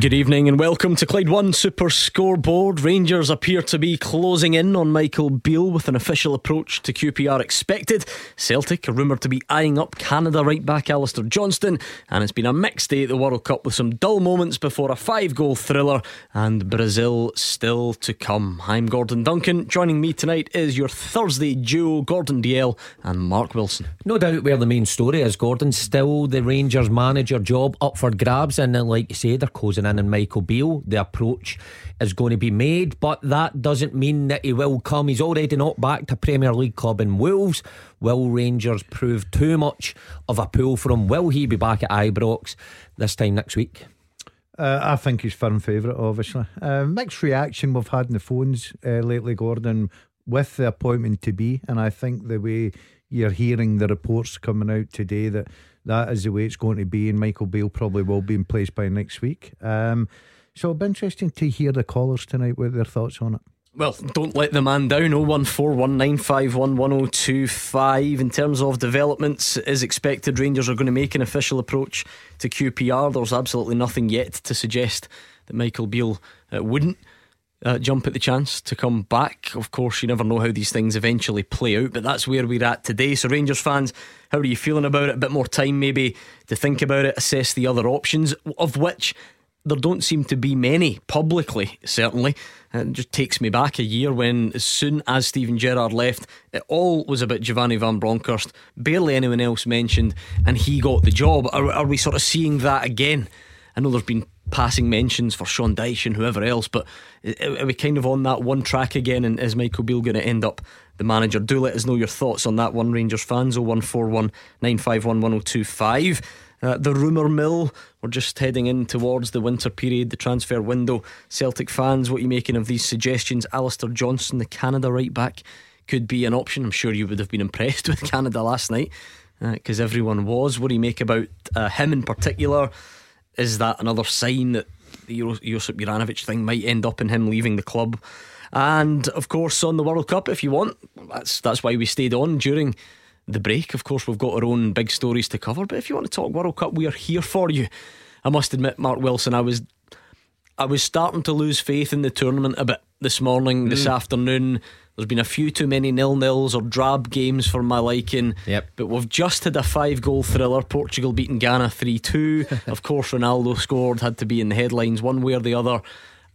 Good evening and welcome to Clyde One Super Scoreboard. Rangers appear to be closing in on Michael Beale with an official approach to QPR expected. Celtic are rumoured to be eyeing up Canada right back Alistair Johnston, and it's been a mixed day at the World Cup with some dull moments before a five goal thriller and Brazil still to come. I'm Gordon Duncan. Joining me tonight is your Thursday duo, Gordon Dalziel and Mark Wilson. No doubt where the main story is, Gordon. Still the Rangers manager job up for grabs, and like you say, they're closing in on Michael Beale. The approach is going to be made, but that doesn't mean that he will come. He's already not back to Premier League club in Wolves. Will Rangers prove too much of a pull for him? Will he be back at Ibrox this time next week? Uh, I think he's firm favourite, obviously. Uh, mixed reaction we've had in the phones uh, lately, Gordon, with the appointment to be. And I think the way you're hearing the reports coming out today that that is the way it's going to be, and Michael Beale probably will be in place by next week. Um, so it'll be interesting to hear the callers tonight with their thoughts on it. Well, don't let the man down. 01419511025. In terms of developments, is expected Rangers are going to make an official approach to QPR. There's absolutely nothing yet to suggest that Michael Beale uh, wouldn't. Uh, jump at the chance to come back. Of course, you never know how these things eventually play out, but that's where we're at today. So, Rangers fans, how are you feeling about it? A bit more time, maybe, to think about it, assess the other options, of which there don't seem to be many publicly, certainly. It just takes me back a year when, as soon as Steven Gerrard left, it all was about Giovanni Van Bronckhorst, barely anyone else mentioned, and he got the job. Are, are we sort of seeing that again? I know there's been passing mentions for Sean Dyche and whoever else, but are we kind of on that one track again? And is Michael Beale going to end up the manager? Do let us know your thoughts on that one, Rangers fans. 0141 951 1025. Uh, the rumour mill, we're just heading in towards the winter period, the transfer window. Celtic fans, what are you making of these suggestions? Alistair Johnston, the Canada right back, could be an option. I'm sure you would have been impressed with Canada last night because uh, everyone was. What do you make about uh, him in particular? Is that another sign that the Josip Juranovic thing might end up in him leaving the club? And of course, on the World Cup, if you want, that's that's why we stayed on during the break. Of course, we've got our own big stories to cover, but if you want to talk World Cup, we are here for you. I must admit, Mark Wilson, I was I was starting to lose faith in the tournament a bit this morning, mm. this afternoon. There's been a few too many nil nils or drab games for my liking. Yep. But we've just had a five goal thriller. Portugal beating Ghana 3 2. of course, Ronaldo scored, had to be in the headlines one way or the other.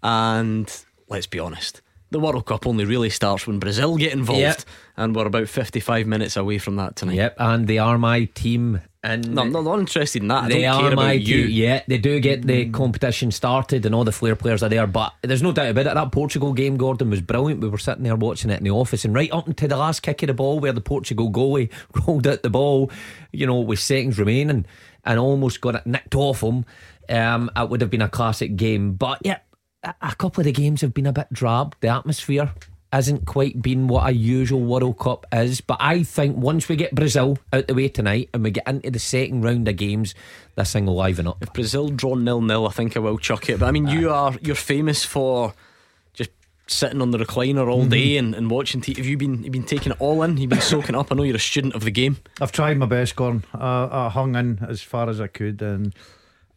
And let's be honest, the World Cup only really starts when Brazil get involved, yep. and we're about 55 minutes away from that tonight. Yep, and they are my team. And no, I'm not interested in that. They are my you. Yeah, they do get the competition started, and all the flair players are there. But there's no doubt about it. That Portugal game, Gordon, was brilliant. We were sitting there watching it in the office, and right up until the last kick of the ball, where the Portugal goalie rolled out the ball, you know, with seconds remaining, and almost got it nicked off him. Um, it would have been a classic game. But yeah, a couple of the games have been a bit drab. The atmosphere hasn't quite been what a usual World Cup is. But I think once we get Brazil out the way tonight and we get into the second round of games, this thing will liven up. If Brazil draw nil nil, I think I will chuck it. But I mean, you are you're famous for just sitting on the recliner all day mm-hmm. and, and watching. T- have you been you been taking it all in? You've been soaking up. I know you're a student of the game. I've tried my best, Gordon. I, I hung in as far as I could, and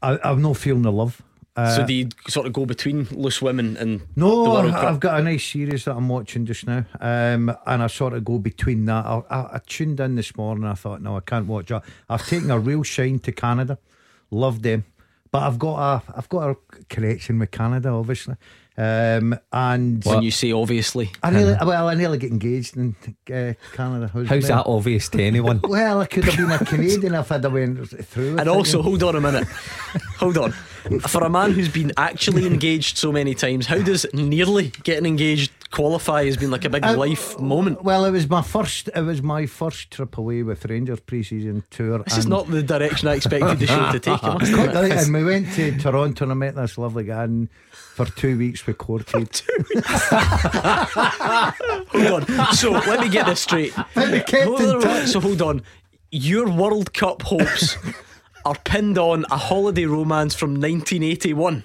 I, I've no feeling the love. Uh, so do you sort of go between loose women and no? I've got a nice series that I'm watching just now, um, and I sort of go between that. I, I, I, tuned in this morning. I thought, no, I can't watch that. I've taken a real shine to Canada, love them, but I've got a I've got a connection with Canada, obviously. Um, and when you say obviously, I nearly, well, I nearly get engaged in uh, Canada. How's, How's that obvious to anyone? well, I could have been a Canadian if I'd have went through. And also, hold on a minute, hold on. For a man who's been actually engaged so many times, how does nearly getting engaged qualify as being like a big uh, life moment? Well, it was my first. It was my first trip away with Rangers pre-season tour. This is not the direction I expected the show to take. and we went to Toronto and I met this lovely guy. And for two weeks with Courtade. hold on. So let me get this straight. So hold on. Your World Cup hopes are pinned on a holiday romance from 1981.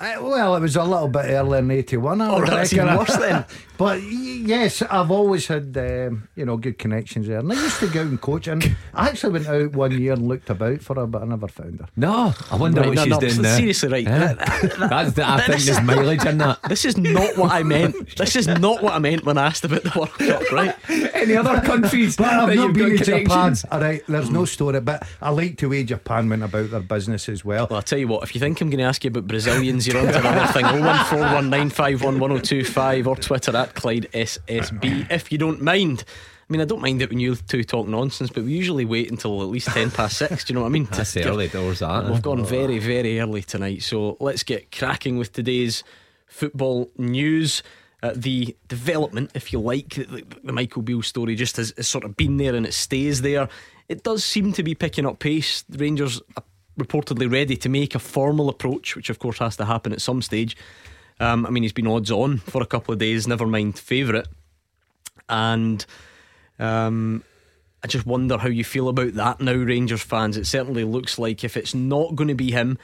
Uh, well, it was a little bit earlier in 81. I Oh, would that's reckon. even worse then. but yes, I've always had, um, you know, good connections there. And I used to go out and coach. And I actually went out one year and looked about for her, but I never found her. No, I wonder Right, what no, she's no, doing now. seriously, right. Eh? That's the, I think there's mileage in that. This is not what I meant. This is not what I meant when I asked about the World Cup, right? Any other countries But I've not been to Japan. All right, there's no story, but I like the way Japan went about their business as well. Well, I'll tell you what, if you think I'm going to ask you about Brazilians, you're on to another thing. 01419511025 or Twitter at Clyde SSB. If you don't mind. I mean, I don't mind it when you two talk nonsense, but we usually wait until at least 10 past 6. Do you know what I mean? That's give- early doors, that. We've gone very, very early tonight. So let's get cracking with today's football news. Uh, the development, if you like, the, the Michael Beale story just has, has sort of been there and it stays there. It does seem to be picking up pace. The Rangers are reportedly ready to make a formal approach, which of course has to happen at some stage. Um, I mean, he's been odds on for a couple of days, never mind favourite. And um, I just wonder how you feel about that now, Rangers fans. It certainly looks like if it's not going to be him,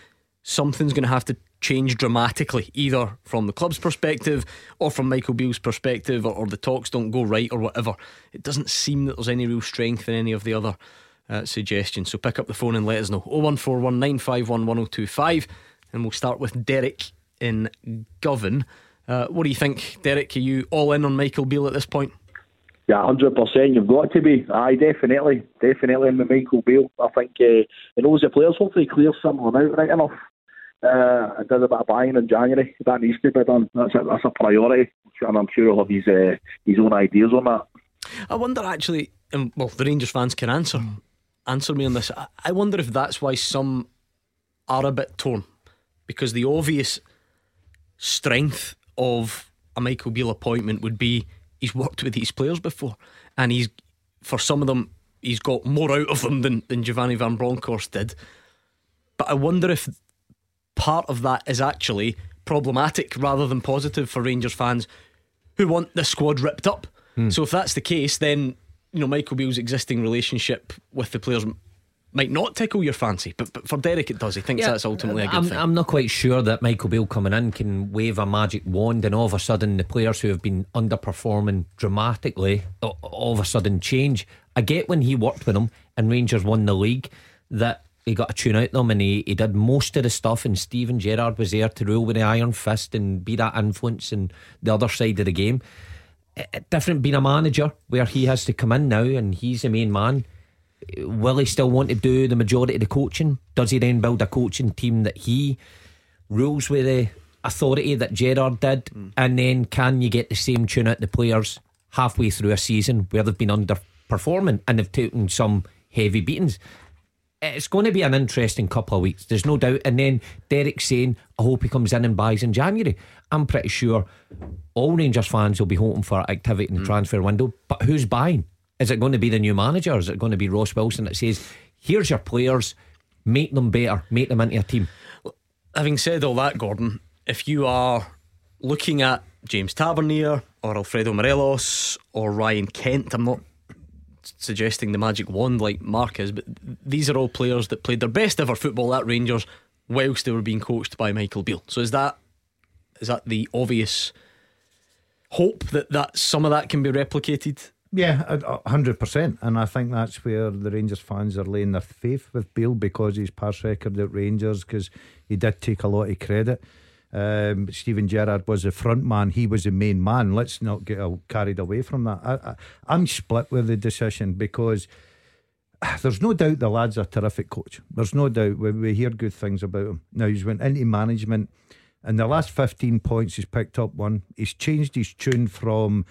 something's going to have to change dramatically, either from the club's perspective or from Michael Beale's perspective, or, or the talks don't go right or whatever. It doesn't seem that there's any real strength in any of the other uh, suggestions. So pick up the phone and let us know. 01419511025. And we'll start with Derek in Govan. Uh, what do you think, Derek? Are you all in on Michael Beale at this point? Yeah, hundred percent. You've got to be. Aye, definitely, definitely. And with Michael Beale, I think uh, he knows the players. Hopefully, he clears some of them out right enough. Uh, I did a bit of buying in January. That needs to be done. That's a, that's a priority, and I'm sure he'll have his uh, his own ideas on that. I wonder actually, and well, the Rangers fans can answer answer me on this. I, I wonder if that's why some are a bit torn because the obvious strength of a Michael Beale appointment would be he's worked with these players before, and he's for some of them he's got more out of them than than Giovanni Van Bronckhorst did. But I wonder if part of that is actually problematic rather than positive for Rangers fans who want the squad ripped up. Hmm. So if that's the case, then you know Michael Beale's existing relationship with the players might not tickle your fancy. But, but for Derek, it does. He thinks that's ultimately a good I'm, thing. I'm not quite sure that Michael Beale coming in can wave a magic wand and all of a sudden the players who have been underperforming dramatically all of a sudden change. I get when he worked with them and Rangers won the league that he got a tune out them and he, he did most of the stuff and Steven Gerrard was there to rule with the iron fist and be that influence in the other side of the game. Eh, eh, Different being a manager where he has to come in now and he's the main man will he still want to do the majority of the coaching? Does he then build a coaching team that he rules with the authority that Gerrard did? Mm. And then can you get the same tune out the players halfway through a season where they've been underperforming and they've taken some heavy beatings? It's going to be an interesting couple of weeks, there's no doubt. And then Derek saying, I hope he comes in and buys in January. I'm pretty sure all Rangers fans will be hoping for activity in the mm. transfer window. But who's buying? Is it going to be the new manager? Is it going to be Ross Wilson that says, here's your players, make them better, make them into a team? Having said all that, Gordon, if you are looking at James Tavernier or Alfredo Morelos or Ryan Kent, I'm not suggesting the magic wand like Mark is, but these are all players that played their best ever football at Rangers whilst they were being coached by Michael Beale. So is that is that the obvious hope that that some of that can be replicated? Yeah, hundred percent, and I think that's where the Rangers fans are laying their faith with Beale because his past record at Rangers, because he did take a lot of credit. Um, Steven Gerrard was the front man; he was the main man. Let's not get carried away from that. I, I'm split with the decision because there's no doubt the lad's a terrific coach. There's no doubt we, we hear good things about him. Now he's went into management, and the last 15 points he's picked up one. He's changed his tune from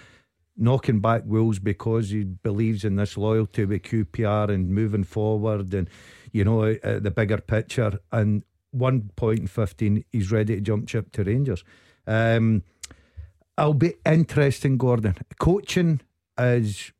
knocking back Wolves because he believes in this loyalty with QPR and moving forward and you know uh, the bigger picture. And one point in 15, he's ready to jump ship to Rangers. Um, I'll be interesting, Gordon. Coaching is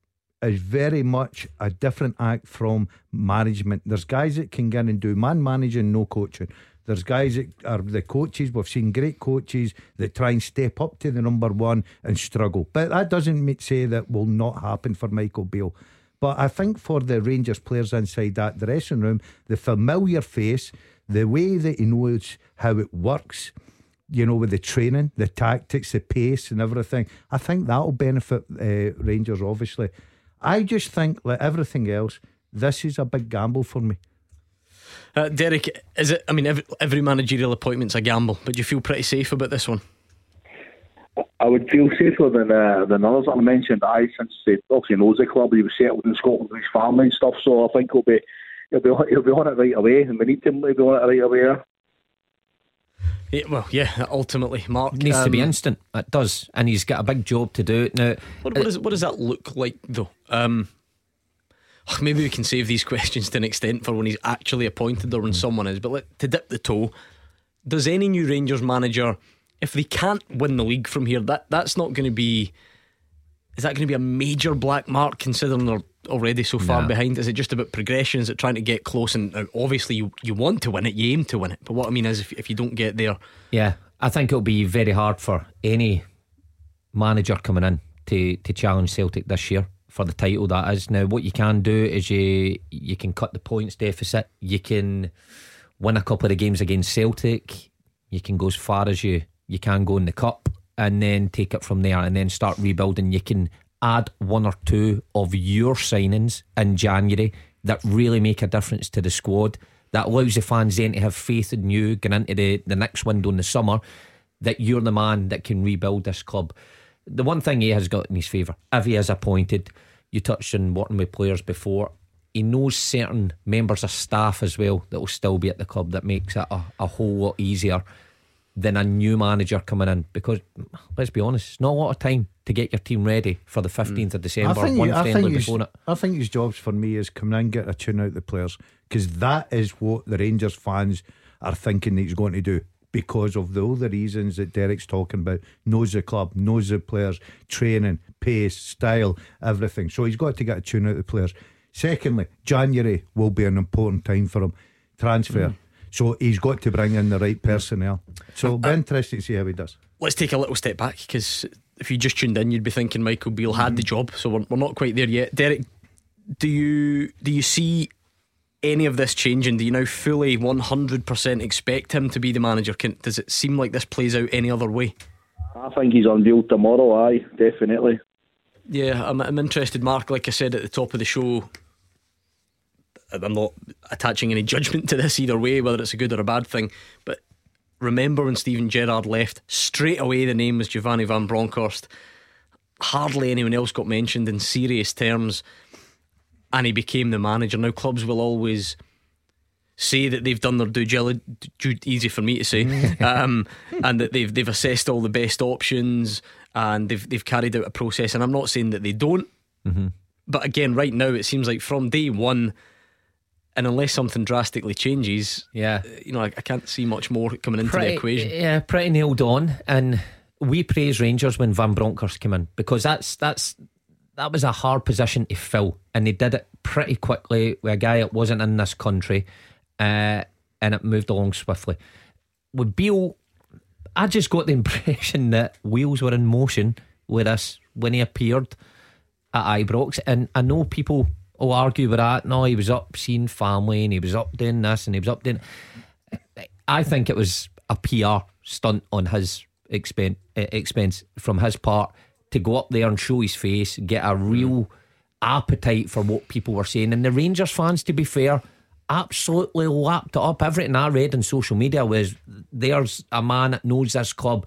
is very much a different act from management. There's guys that can get and do man managing, no coaching. There's guys that are the coaches. We've seen great coaches that try and step up to the number one and struggle. But that doesn't ma- say that will not happen for Michael Beale. But I think for the Rangers players inside that dressing room, the familiar face, the way that he knows how it works, you know, with the training, the tactics, the pace, and everything, I think that'll benefit uh, Rangers, obviously. I just think, like everything else, this is a big gamble for me. Uh, Derek, is it? I mean, every, every managerial appointment's a gamble, but do you feel pretty safe about this one? I would feel safer than uh, than others I mentioned. I since he obviously knows the club, he was settled in Scotland with his family and stuff. So I think he'll be he'll be he'll be on it right away, and we need him to be on it right away. Yeah, well, yeah. Ultimately, Mark it needs um, to be um, instant. It does, and he's got a big job to do it now. What, what, is, what does that look like, though? Um, maybe we can save these questions to an extent for when he's actually appointed or when mm. someone is. But let, to dip the toe, does any new Rangers manager, if they can't win the league from here, that that's not going to be. Is that going to be a major black mark considering they're already so far behind? Is it just about progression? Is it trying to get close? And uh, obviously, you, you want to win it, you aim to win it. But what I mean is, if, if you don't get there. Yeah, I think it'll be very hard for any manager coming in to, to challenge Celtic this year for the title that is. Now what you can do is you you can cut the points deficit, you can win a couple of games against Celtic, you can go as far as you you can go in the cup and then take it from there and then start rebuilding. You can add one or two of your signings in January that really make a difference to the squad. That allows the fans then to have faith in you going into the, the next window in the summer that you're the man that can rebuild this club. The one thing he has got in his favour, if he is appointed, you touched on working with players before. He knows certain members of staff as well that will still be at the club that makes it a, a whole lot easier than a new manager coming in because let's be honest, it's not a lot of time to get your team ready for the hmm. 15th of December. I think, one I think, before it. I think his jobs for me is coming in, get a tune out the players because that is what the Rangers fans are thinking that he's going to do because of the, all the reasons that Derek's talking about. Knows the club, knows the players, training, pace, style, everything. So he's got to get a tune out of the players. Secondly, January will be an important time for him. Transfer. Mm. So he's got to bring in the right personnel. So it'll be uh, interesting to see how he does. Let's take a little step back because if you just tuned in, you'd be thinking Michael Beale had the mm. job. So we're, we're not quite there yet. Derek, do you do you see any of this changing? Do you now fully 100% expect him to be the manager? Can, does it seem like this plays out any other way? I think he's unveiled tomorrow, aye, definitely. Yeah, I'm, I'm interested, Mark. Like I said at the top of the show, I'm not attaching any judgment to this either way, whether it's a good or a bad thing. But remember when Steven Gerrard left, straight away the name was Giovanni Van Bronckhorst. Hardly anyone else got mentioned in serious terms and he became the manager. Now clubs will always say that they've done their due diligence. Easy for me to say, um, and that they've they've assessed all the best options and they've they've carried out a process. And I'm not saying that they don't, mm-hmm. but again, right now it seems like from day one. And unless something drastically changes, yeah, you know, I, I can't see much more coming into pretty, the equation. Yeah, pretty nailed on. And we praise Rangers when Van Bronckhorst came in because that's that's that was a hard position to fill, and they did it pretty quickly with a guy that wasn't in this country, uh, and it moved along swiftly. With Beale, I just got the impression that wheels were in motion with us when he appeared at Ibrox, and I know people will argue with that. No, he was up seeing family, and he was up doing this, and he was up doing. I think it was a PR stunt on his expense, expense from his part to go up there and show his face, get a real appetite for what people were saying. And the Rangers fans, to be fair, absolutely lapped it up. Everything I read on social media was there's a man that knows this club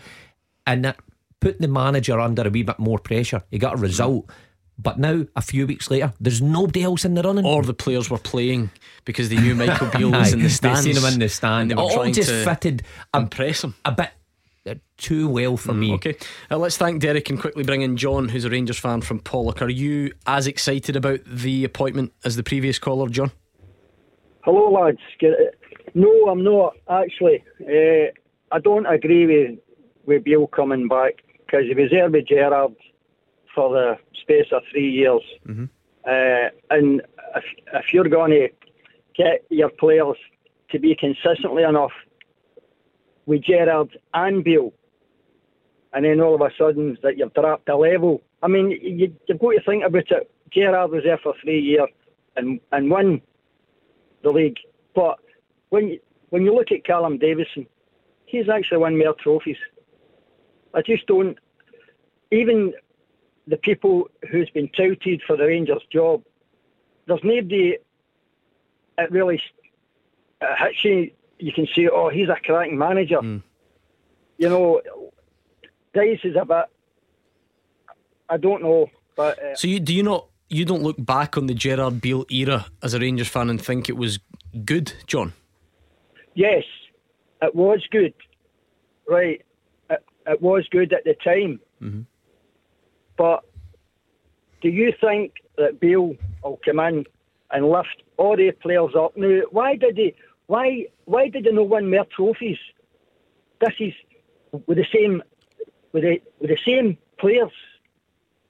and that put the manager under a wee bit more pressure. He got a result. But now, a few weeks later, there's nobody else in the running. Or the players were playing because they knew Michael Beale was in the stands. They seen him in the stand. And they were all trying just to fitted impress him a bit too well for mm, me. Okay, uh, let's thank Derek and quickly bring in John, who's a Rangers fan from Pollok. Are you as excited about the appointment as the previous caller, John? Hello, lads. No, I'm not actually. Uh, I don't agree with with Beale coming back because he was there with Gerrard for the space of three years, mm-hmm. uh, and if, if you're going to get your players to be consistently enough with Gerrard and Beale, and then all of a sudden that you've dropped a level. I mean, you, have got to think about it. Gerrard was there for three years and and won the league. But when you, when you look at Callum Davidson, he's actually won more trophies. I just don't. Even the people who's been touted for the Rangers job, there's nobody it really uh, it you. You can say, oh, he's a cracking manager. Mm. You know, Dyche is a bit. I don't know, but uh, so you do you not you don't look back on the Gerrard Beale era as a Rangers fan and think it was good, John? Yes, it was good. Right, it, it was good at the time. Mm-hmm. But do you think that Beale will come in and lift all the players up. Now, why did he? Why why did they not win more trophies? This is with the same with the with the same players.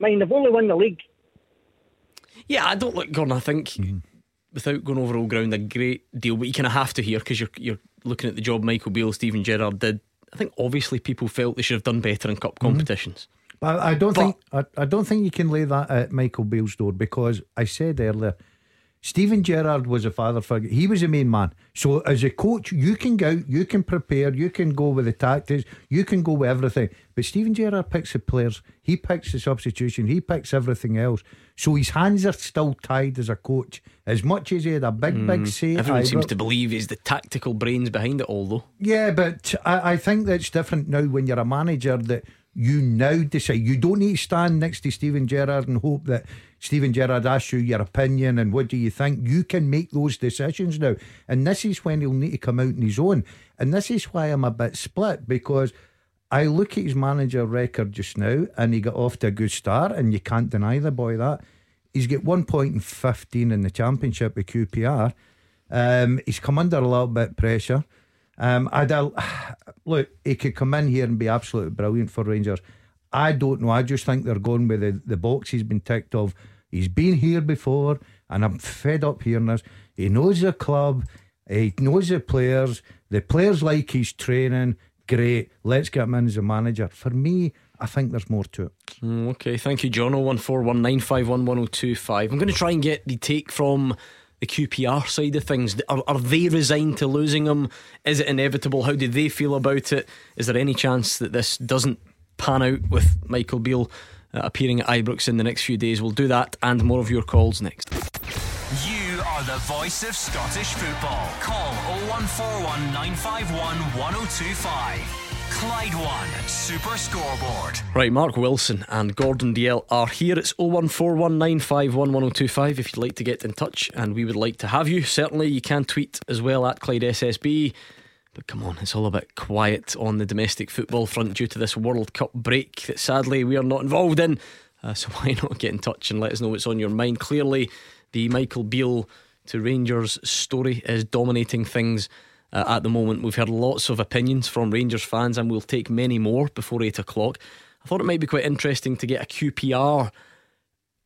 I mean, they've only won the league. Yeah, I don't like Gordon. I think mm-hmm. without going over all ground, a great deal. But you kind of have to hear because you're you're looking at the job Michael Beale, Steven Gerrard did. I think obviously people felt they should have done better in cup mm-hmm. competitions. But I don't but, think I, I don't think you can lay that at Michael Beale's door because I said earlier Steven Gerrard was a father figure. He was the main man. So as a coach, you can go out, you can prepare, you can go with the tactics, you can go with everything. But Steven Gerrard picks the players, he picks the substitution, he picks everything else. So his hands are still tied as a coach. As much as he had a big, mm, big say. Everyone seems to believe he's the tactical brains behind it all, though. Yeah, but I, I think that's different now when you're a manager that you now decide. You don't need to stand next to Steven Gerrard and hope that Steven Gerrard asks you your opinion and what do you think. You can make those decisions now. And this is when he'll need to come out on his own. And this is why I'm a bit split because I look at his manager record just now and he got off to a good start and you can't deny the boy that. He's got one point in 15 in the championship with QPR. Um, he's come under a little bit of pressure. Um, I'd look, he could come in here and be absolutely brilliant for Rangers. I don't know. I just think they're going with the, the box he's been ticked of. He's been here before, and I'm fed up hearing this. He knows the club, he knows the players. The players like his training. Great. Let's get him in as a manager. For me, I think there's more to it. Mm, okay, thank you, John. 01419511025. I'm going to try and get the take from the QPR side of things? Are, are they resigned to losing him? Is it inevitable? How do they feel about it? Is there any chance that this doesn't pan out with Michael Beale uh, appearing at Ibrox in the next few days? We'll do that and more of your calls next. You are the voice of Scottish football. Call 0141 951 1025. Clyde One Super Scoreboard. Right, Mark Wilson and Gordon Dalziel are here. It's 01419511025 if you'd like to get in touch, and we would like to have you. Certainly, you can tweet as well at Clyde SSB. But come on, it's all a bit quiet on the domestic football front due to this World Cup break that sadly we are not involved in. Uh, so why not get in touch and let us know what's on your mind? Clearly, the Michael Beale to Rangers story is dominating things uh, at the moment. We've heard lots of opinions from Rangers fans, and we'll take many more before eight o'clock. I thought it might be quite interesting to get a QPR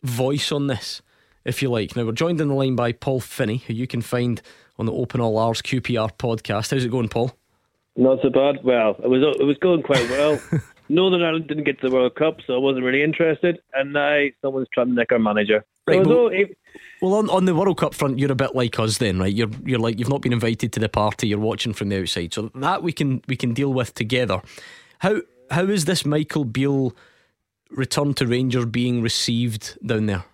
voice on this, if you like. Now, we're joined in the line by Paul Finney, who you can find on the Open All R's QPR podcast. How's it going, Paul? Not so bad. Well, it was it was going quite well. Northern Ireland didn't get to the World Cup, so I wasn't really interested. And now someone's trying to nick our manager. Right, so well, on, on the World Cup front, you're a bit like us, then, right? You're you're like you've not been invited to the party. You're watching from the outside, so that we can we can deal with together. How how is this Michael Beale return to Rangers being received down there?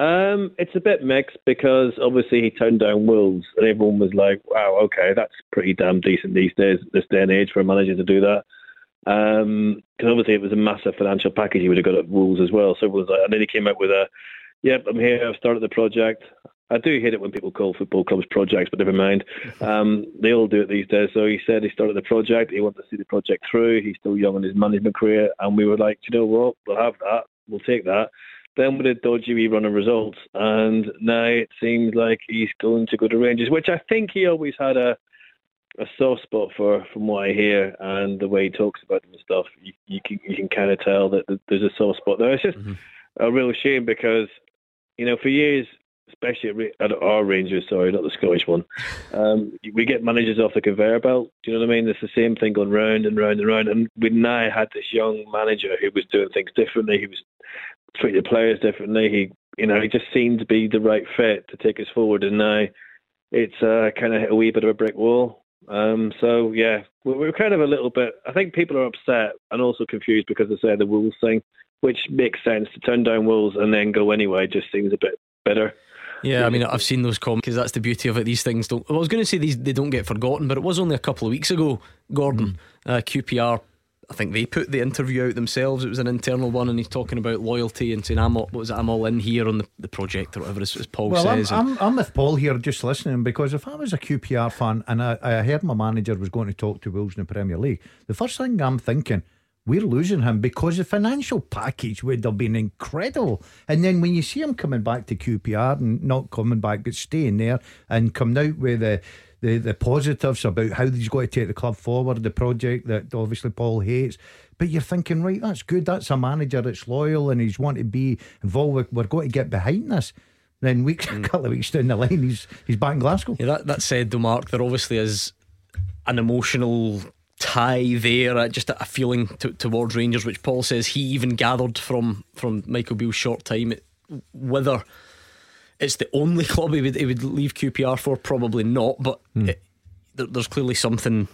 Um, it's a bit mixed because obviously he turned down Wolves, and everyone was like, "Wow, okay, that's pretty damn decent these days, this day and age, for a manager to do that." Because um, obviously it was a massive financial package he would have got at Wolves as well. So it was like, and then he came out with a Yep, I'm here. I've started the project. I do hate it when people call football clubs projects, but never mind. Um, they all do it these days. So he said he started the project. He wanted to see the project through. He's still young in his management career, and we were like, you know what? We'll have that. We'll take that. Then with a dodgy wee run of results, and now it seems like he's going to go to Rangers, which I think he always had a a soft spot for, from what I hear, and the way he talks about them and stuff. You, you can you can kind of tell that there's a soft spot there. It's just mm-hmm. a real shame because you know, for years, especially at our Rangers, sorry, not the Scottish one, um, we get managers off the conveyor belt. Do you know what I mean? It's the same thing going round and round and round. And we now had this young manager who was doing things differently. He was treated players differently. He, you know, he just seemed to be the right fit to take us forward, and now it's uh, kind of hit a wee bit of a brick wall. Um, so yeah, we're, we're, kind of a little bit. I think people are upset and also confused because they say the Wolves thing, which makes sense to turn down Wolves and then go anyway. Just seems a bit better. Yeah, I mean, I've seen those comments because that's the beauty of it. These things don't. Well, I was going to say these they don't get forgotten, but it was only a couple of weeks ago. Gordon, mm. uh, QPR, I think they put the interview out themselves. It was an internal one, and he's talking about loyalty and saying, "I'm all, what was it? I'm all in here on the, the project or whatever." As, as Paul well, says. I'm, I'm, I'm, with Paul here, just listening because if I was a QPR fan and I, I heard my manager was going to talk to Wolves in the Premier League, the first thing I'm thinking we're losing him because the financial package would have been incredible. And then when you see him coming back to QPR and not coming back but staying there and coming out with the the, the positives about how he's got to take the club forward, the project that obviously Paul hates. But you're thinking, right, that's good. That's a manager that's loyal and he's want to be involved. We're going to get behind this. Then weeks, mm. a couple of weeks down the line, he's he's back in Glasgow. Yeah, that, that said, though, Mark, there obviously is an emotional tie there, uh, just a, feeling to, towards Rangers, which Paul says he even gathered from from Michael Beale's short time. Whether it's the only club he would he would leave QPR for, probably not. But mm. it, there, there's clearly something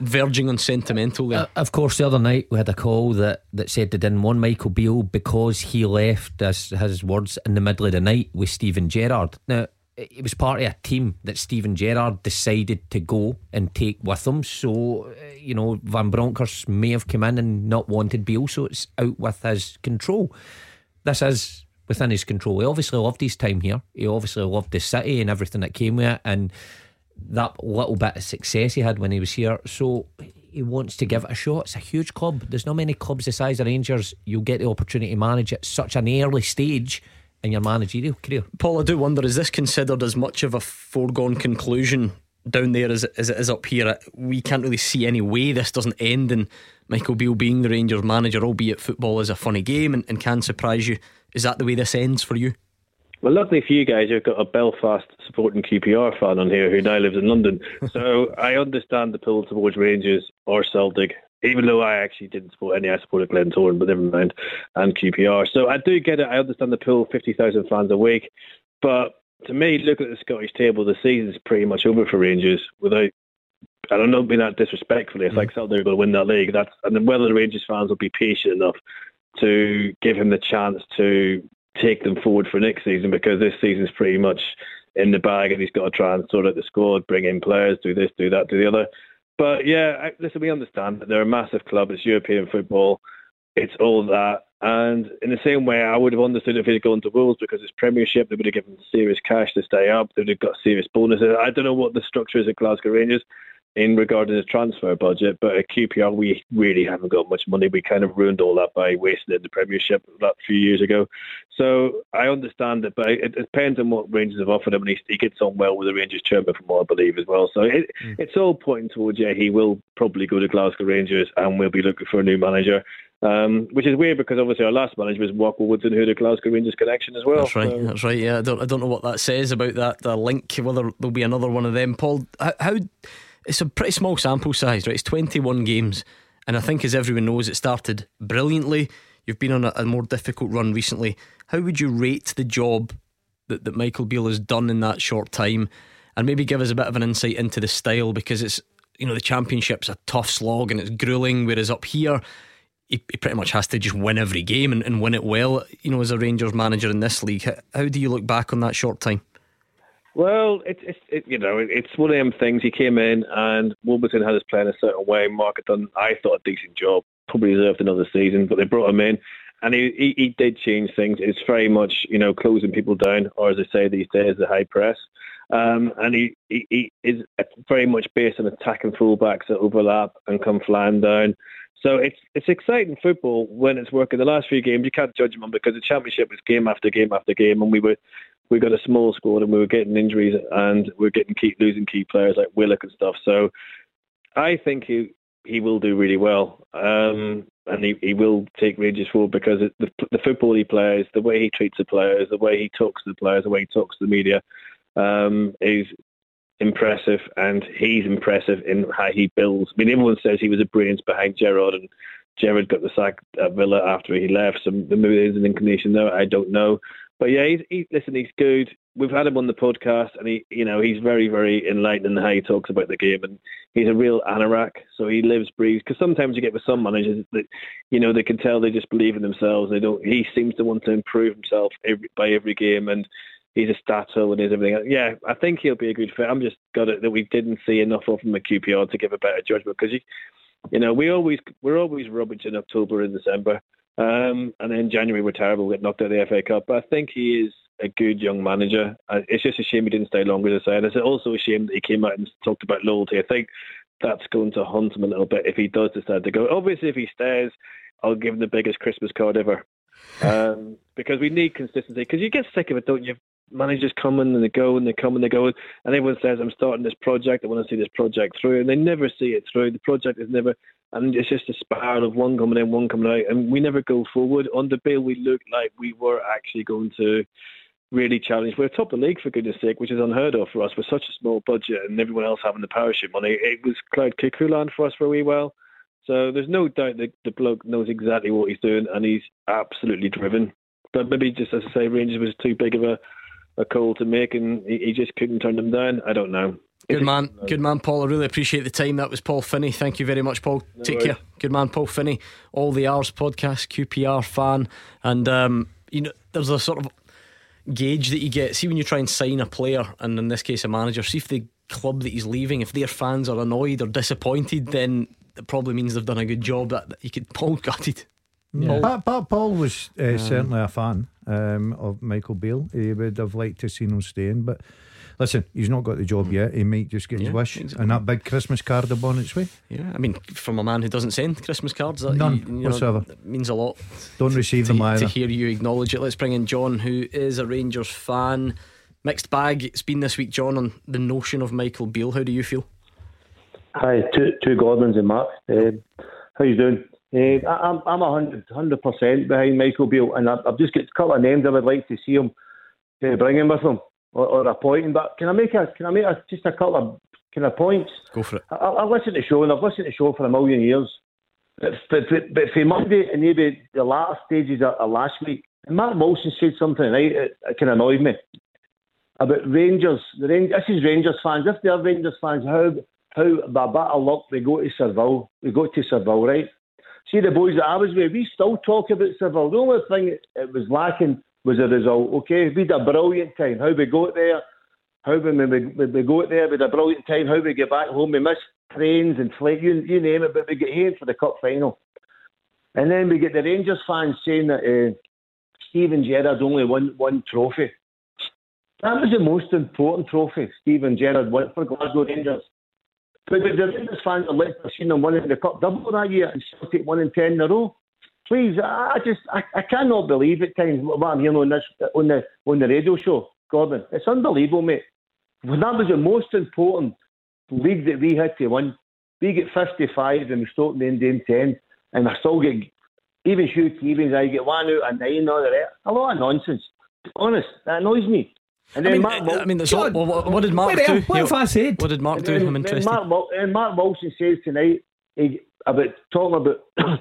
verging on sentimental there. Uh, of course, the other night we had a call that, that said they didn't want Michael Beale because he left, as his words, in the middle of the night with Steven Gerrard. Now, it was part of a team that Steven Gerrard decided to go and take with him. So, uh, you know, Van Bronckhorst may have come in and not wanted Beale, so it's out with his control. This is within his control. He obviously loved his time here. He obviously loved the city and everything that came with it, and that little bit of success he had when he was here. So he wants to give it a shot. It's a huge club. There's not many clubs the size of Rangers you'll get the opportunity to manage at such an early stage in your managerial career. Paul, I do wonder is this considered as much of a foregone conclusion down there as, as it is up here? We can't really see any way this doesn't end in Michael Beale being the Rangers manager, albeit football is a funny game and, and can surprise you. Is that the way this ends for you? Well, luckily for you guys, you've got a Belfast supporting QPR fan on here who now lives in London. so I understand the pull towards Rangers or Celtic even though I actually didn't support any, I supported Glentoran, but never mind, and QPR. So I do get it. I understand the pull, 50,000 fans a week. But to me, looking at the Scottish table, the season's pretty much over for Rangers without. I don't know, being that disrespectfully. It's mm. like Celtic are going to win that league. That's and then whether the Rangers fans will be patient enough to give him the chance to take them forward for next season because this season's pretty much in the bag and he's got to try and sort out the squad, bring in players, do this, do that, do the other. But yeah, listen, we understand that they're a massive club. It's European football. It's all that. And in the same way, I would have understood if he'd gone to Wolves because it's Premiership. They would have given serious cash to stay up. They would have got serious bonuses. I don't know what the structure is at Glasgow Rangers in regarding the transfer budget. But at QPR, we really haven't got much money. We kind of ruined all that by wasting it in the Premiership that few years ago. So I understand it, but it, it depends on what Rangers have offered him, and he, he gets on well with the Rangers chairman, from what I believe as well. So it, mm. it's all pointing towards yeah, he will probably go to Glasgow Rangers, and we'll be looking for a new manager. Um, which is weird because obviously our last manager was Walker Woodson, who had a Glasgow Rangers connection as well. That's right. So. That's right. Yeah, I don't, I don't know what that says about that the link. Whether there'll be another one of them, Paul. How, how it's a pretty small sample size, right? It's 21 games. And I think, as everyone knows, it started brilliantly. You've been on a, a more difficult run recently. How would you rate the job that, that Michael Beale has done in that short time? And maybe give us a bit of an insight into the style because it's, you know, the championship's a tough slog and it's grueling, whereas up here, he, he pretty much has to just win every game and, and, win it well. You know, as a Rangers manager in this league, how, how do you look back on that short time? Well, it's it's it, you know it's one of them things. He came in and Warburton had his plan a certain way. Mark had done, I thought, a decent job. Probably deserved another season, but they brought him in, and he, he, he did change things. It's very much you know closing people down, or as I say these days, the high press. Um, and he, he, he is very much based on attacking fullbacks that overlap and come flying down. So it's it's exciting football when it's working. The last few games you can't judge them on because the championship was game after game after game, and we were we got a small squad and we were getting injuries and we are getting losing key players like Willock and stuff. So I think he he will do really well, um, and he, he will take Rangers forward because it, the, the football he plays, the way he treats the players, the way he talks to the players, the way he talks to the media, um, is impressive, and he's impressive in how he builds. I mean, everyone says he was a brains behind Gerrard and Gerrard got the sack at Villa after he left. So maybe there's an inclination there. I don't know. But yeah, he's, he, listen, he's good. We've had him on the podcast, and he, you know, he's very, very enlightened in how he talks about the game, and he's a real anorak. So he lives, breathes. Because sometimes you get with some managers that, you know, they can tell they just believe in themselves. They don't. He seems to want to improve himself every, by every game, and he's a stato and he's everything. Yeah, I think he'll be a good fit. I'm just got it that we didn't see enough of him at QPR to give a better judgment because you, you know, we always we're always rubbish in October and December. Um, and then January we're terrible, get knocked out of the FA Cup. But I think he is a good young manager. It's just a shame he didn't stay longer, as I said. It's also a shame that he came out and talked about loyalty. I think that's going to haunt him a little bit if he does decide to go. Obviously, if he stays, I'll give him the biggest Christmas card ever. Um, because we need consistency. Because you get sick of it, don't you? Managers coming and they go and they come and they go, and everyone says, "I'm starting this project. I want to see this project through," and they never see it through. The project is never and it's just a spiral of one coming in, one coming out, and we never go forward. On the bill, we looked like we were actually going to really challenge. We're top of the league for goodness sake, which is unheard of for us with such a small budget and everyone else having the parachute money. It was Clyde Cuckoo land for us for a wee while. So there's no doubt that the bloke knows exactly what he's doing and he's absolutely driven. But maybe just as I say, Rangers was too big of a, a call to make and he, he just couldn't turn them down. I don't know. Good man, good man, Paul. I really appreciate the time. That was Paul Finney. Thank you very much, Paul. No Take worries. care. Good man, Paul Finney. All the R's podcast, QPR fan, and um, you know, there's a sort of gauge that you get. See when you try and sign a player, and in this case a manager. See if the club that he's leaving, if their fans are annoyed or disappointed, then it probably means they've done a good job. That, you could Paul gutted. Yeah. Paul. But, Paul was uh, um, certainly a fan um, of Michael Beale. He would have liked to see him staying, but Listen, he's not got the job mm. yet. He might just get his wish, exactly. and that big Christmas card will on its way. Yeah, I mean, from a man who doesn't send Christmas cards, that none you, you whatsoever. Know, means a lot. Don't receive to, them either. To hear you acknowledge it. Let's bring in John, who is a Rangers fan. Mixed bag. It's been this week, John, on the notion of Michael Beale. How do you feel? Hi, two, two Gordons and Mark. Uh, how you doing? Uh, I'm I'm hundred percent behind Michael Beale, and I've, I've just got a couple of names I would like to see him uh, bring him with him or, or a point. But can I make a can I make a, just a couple of kind of points? Go for it. I, I, have listened to the show and I've listened to the show for a million years. But, but, but, but for Monday and maybe the last stages of, of last week, and Mark Wilson said something it, it kind of annoyed me about Rangers. The Rangers, this is Rangers fans. If they're Rangers fans, how how by a bit of luck we go to Seville. We go to Seville, right? See the boys that I was with, we still talk about Seville. The only thing it was lacking was a result. Okay, we had a brilliant time. How we got there, how we, we, we got there, we had a brilliant time. How we get back home, we missed trains and flight, you, you name it, but we get here for the cup final. And then we get the Rangers fans saying that uh, Steven Gerrard only won one trophy. That was the most important trophy Steven Gerrard won for Glasgow Rangers. But the Rangers fans are like to have seen them winning the cup double that year and Celtic one in ten in a row please, I just I, I cannot believe at times what I'm hearing on this on the on the radio show, Gordon. It's unbelievable, mate. When that was the most important league that we had to win. We get 55 and we start in the end 10, and I still get even Hugh Keevins, I get one out of nine, all that. A lot of nonsense. Honest, that annoys me. And then I mean, Mark, I mean, that's all, what, what, did Mark do? What have I said? What did Mark do? I'm interested. Mark, and Mark Wilson says tonight he, about talking about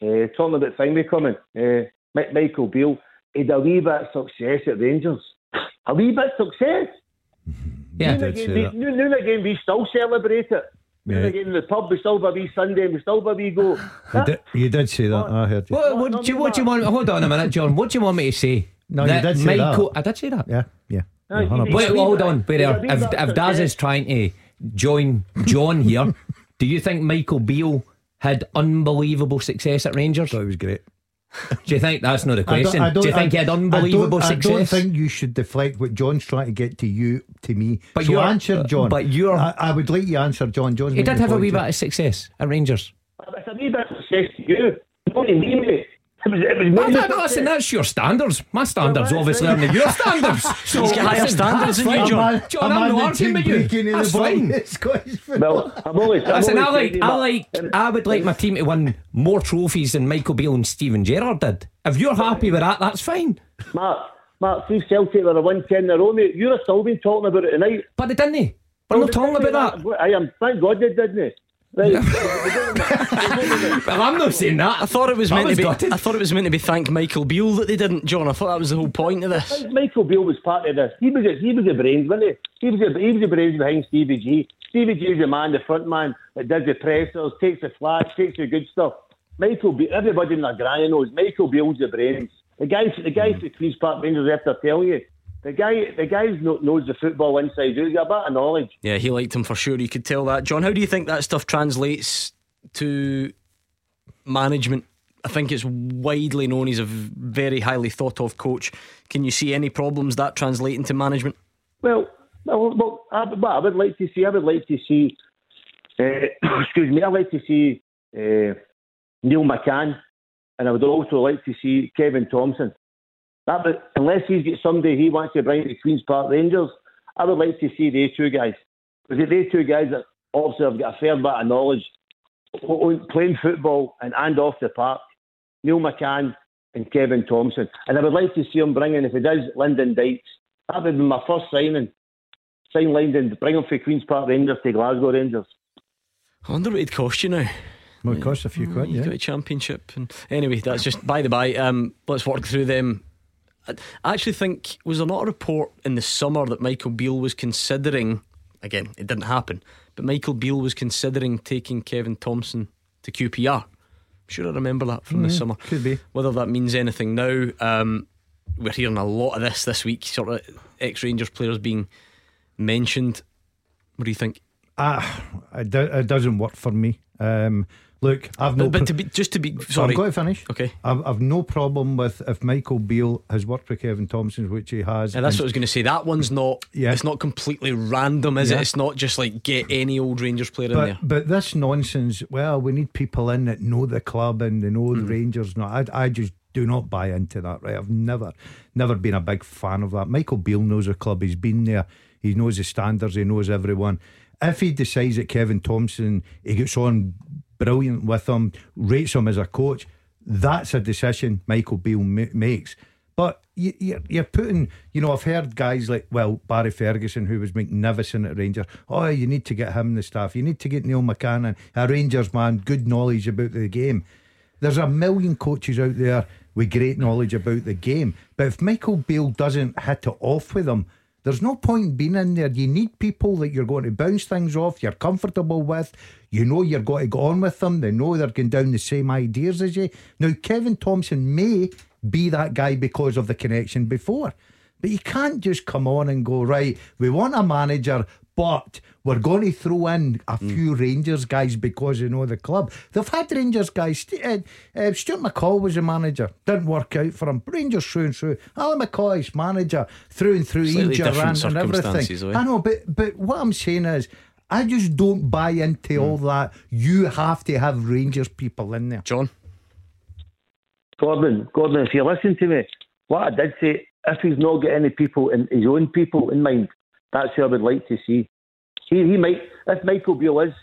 Uh, talking about Finlay coming, uh, Michael Beale, he had a wee bit of success at Rangers. A wee bit of success. Yeah, noon again, we, noon, again, we still celebrate it. Yeah. Again, in the pub, we still have a wee Sunday, we still have a wee go. You did, you did say that, I heard you. What, what, no, do, you, what do you want? Hold on a minute, John. What do you want me to say? No, that you did say Michael, that. I did say that. Yeah, yeah. No, wait, well, hold on. Wait there. If, if Daz is trying to join John here, do you think Michael Beale had unbelievable success at Rangers? That was great. Do you think that's not the question? I don't, I don't, Do you think I, he had unbelievable I success? I don't think you should deflect what John's trying to get to you, to me. But so you answer, John. But you're. I, I, would like you answer, John. John. He did have a wee bit of success at Rangers. It's a wee bit of success to you. Not to me, mate. It was, it was that, listen, that's your standards. My standards, well, obviously, are your standards. So He's got higher standards than you, John. John, I'm, I'm not arguing with you. That's fine. Well, I'm always. I'm listen, always I like, I like, I would like my team to win more trophies than Michael Beale and Steven Gerrard did. If you're happy with that, that's fine. Mark, Mark, see Celtic were a one ten in a row, mate. You're still been talking about it tonight. But they didn't. We're not talking about that. I am. Thank God they didn't. Right. well, I'm not saying that. I thought it was That meant was to be. gutted. I thought it was meant to be thank Michael Beale that they didn't, John. I thought that was the whole point of this. Michael Beale was part of this. He was he was the brains, wasn't he? He was the, he was the brains behind Stevie G. Stevie G is the man, the front man that does the pressers, takes the flash, takes the good stuff. Michael Beale, everybody in their granny knows Michael Beale's the brains. The guy, the guy Mm. for Queens Park Rangers, have to tell you, the guy, the guy kno- knows the football inside out. He's got a bit of knowledge. Yeah, he liked him for sure. You could tell that. John, how do you think that stuff translates to management? I think it's widely known he's a very highly thought of coach. Can you see any problems that translate into management? Well, well, well I, what I would like to see, I would like to see, uh, excuse me, I'd like to see uh, Neil McCann, and I would also like to see Kevin Thompson. That, but unless he's got somebody he wants to bring to Queens Park Rangers, I would like to see these two guys. Because they two guys that obviously have got a fair bit of knowledge o- o- playing football and, and off the park. Neil McCann and Kevin Thompson. And I would like to see him bringing, if he does, Lyndon Dykes. That would be my first signing. Sign Lyndon, bring him from Queen's Park Rangers to Glasgow Rangers. I wonder what it'd cost you now. Well, it costs a few quid, You yeah. got a championship, and anyway, that's just by the by. Um, let's work through them. I actually think was there not a report in the summer that Michael Beale was considering? Again, it didn't happen, but Michael Beale was considering taking Kevin Thompson to QPR. I'm sure I remember that from the summer. could be. Whether that means anything now, um, we're hearing a lot of this this week. Sort of ex Rangers players being mentioned. What do you think? Ah, it, do, it doesn't work for me. Um, look, I've no. But, but to be just to be sorry, I've got to finish. Okay. I've, I've no problem with if Michael Beale has worked with Kevin Thompson, which he has. And that's what I was going to say. That one's not. Yeah. It's not completely random, is Yeah. it? It's not just like get any old Rangers player in but, there. but this nonsense, well, we need people in that know the club and they know the Hmm. Rangers. No, I, I just do not buy into that, right? I've never, never been a big fan of that. Michael Beale knows the club. He's been there. He knows the standards. He knows everyone. If he decides that Kevin Thompson, he gets on brilliant with him, rates him as a coach, that's a decision Michael Beale ma- makes. But you, you're, you're putting, you know, I've heard guys like, well, Barry Ferguson, who was magnificent at Rangers. Oh, you need to get him the staff. You need to get Neil McCann a Rangers man, good knowledge about the game. There's a million coaches out there with great knowledge about the game. But if Michael Beale doesn't hit it off with them, there's no point being in there. You need people that you're going to bounce things off, you're comfortable with, you know you're going to go on with them, they know they're going down the same ideas as you. Now, Kevin Thompson may be that guy because of the connection before, but you can't just come on and go, right, we want a manager, but we're going to throw in a few Rangers guys because you know the club. They've had Rangers guys. St- uh, uh, Stuart McCall was a manager, didn't work out for him. Rangers through and through. Ally McCoist manager through and through. Ian Slightly different Durrant and everything. circumstances, though, eh? I know, but but what I'm saying is. I just don't buy into all that. You have to have Rangers people in there. John, Gordon, Gordon, if you listen to me, what I did say, if he's not got any people in his own people in mind, that's who I would like to see. He, he might, if Michael Beale is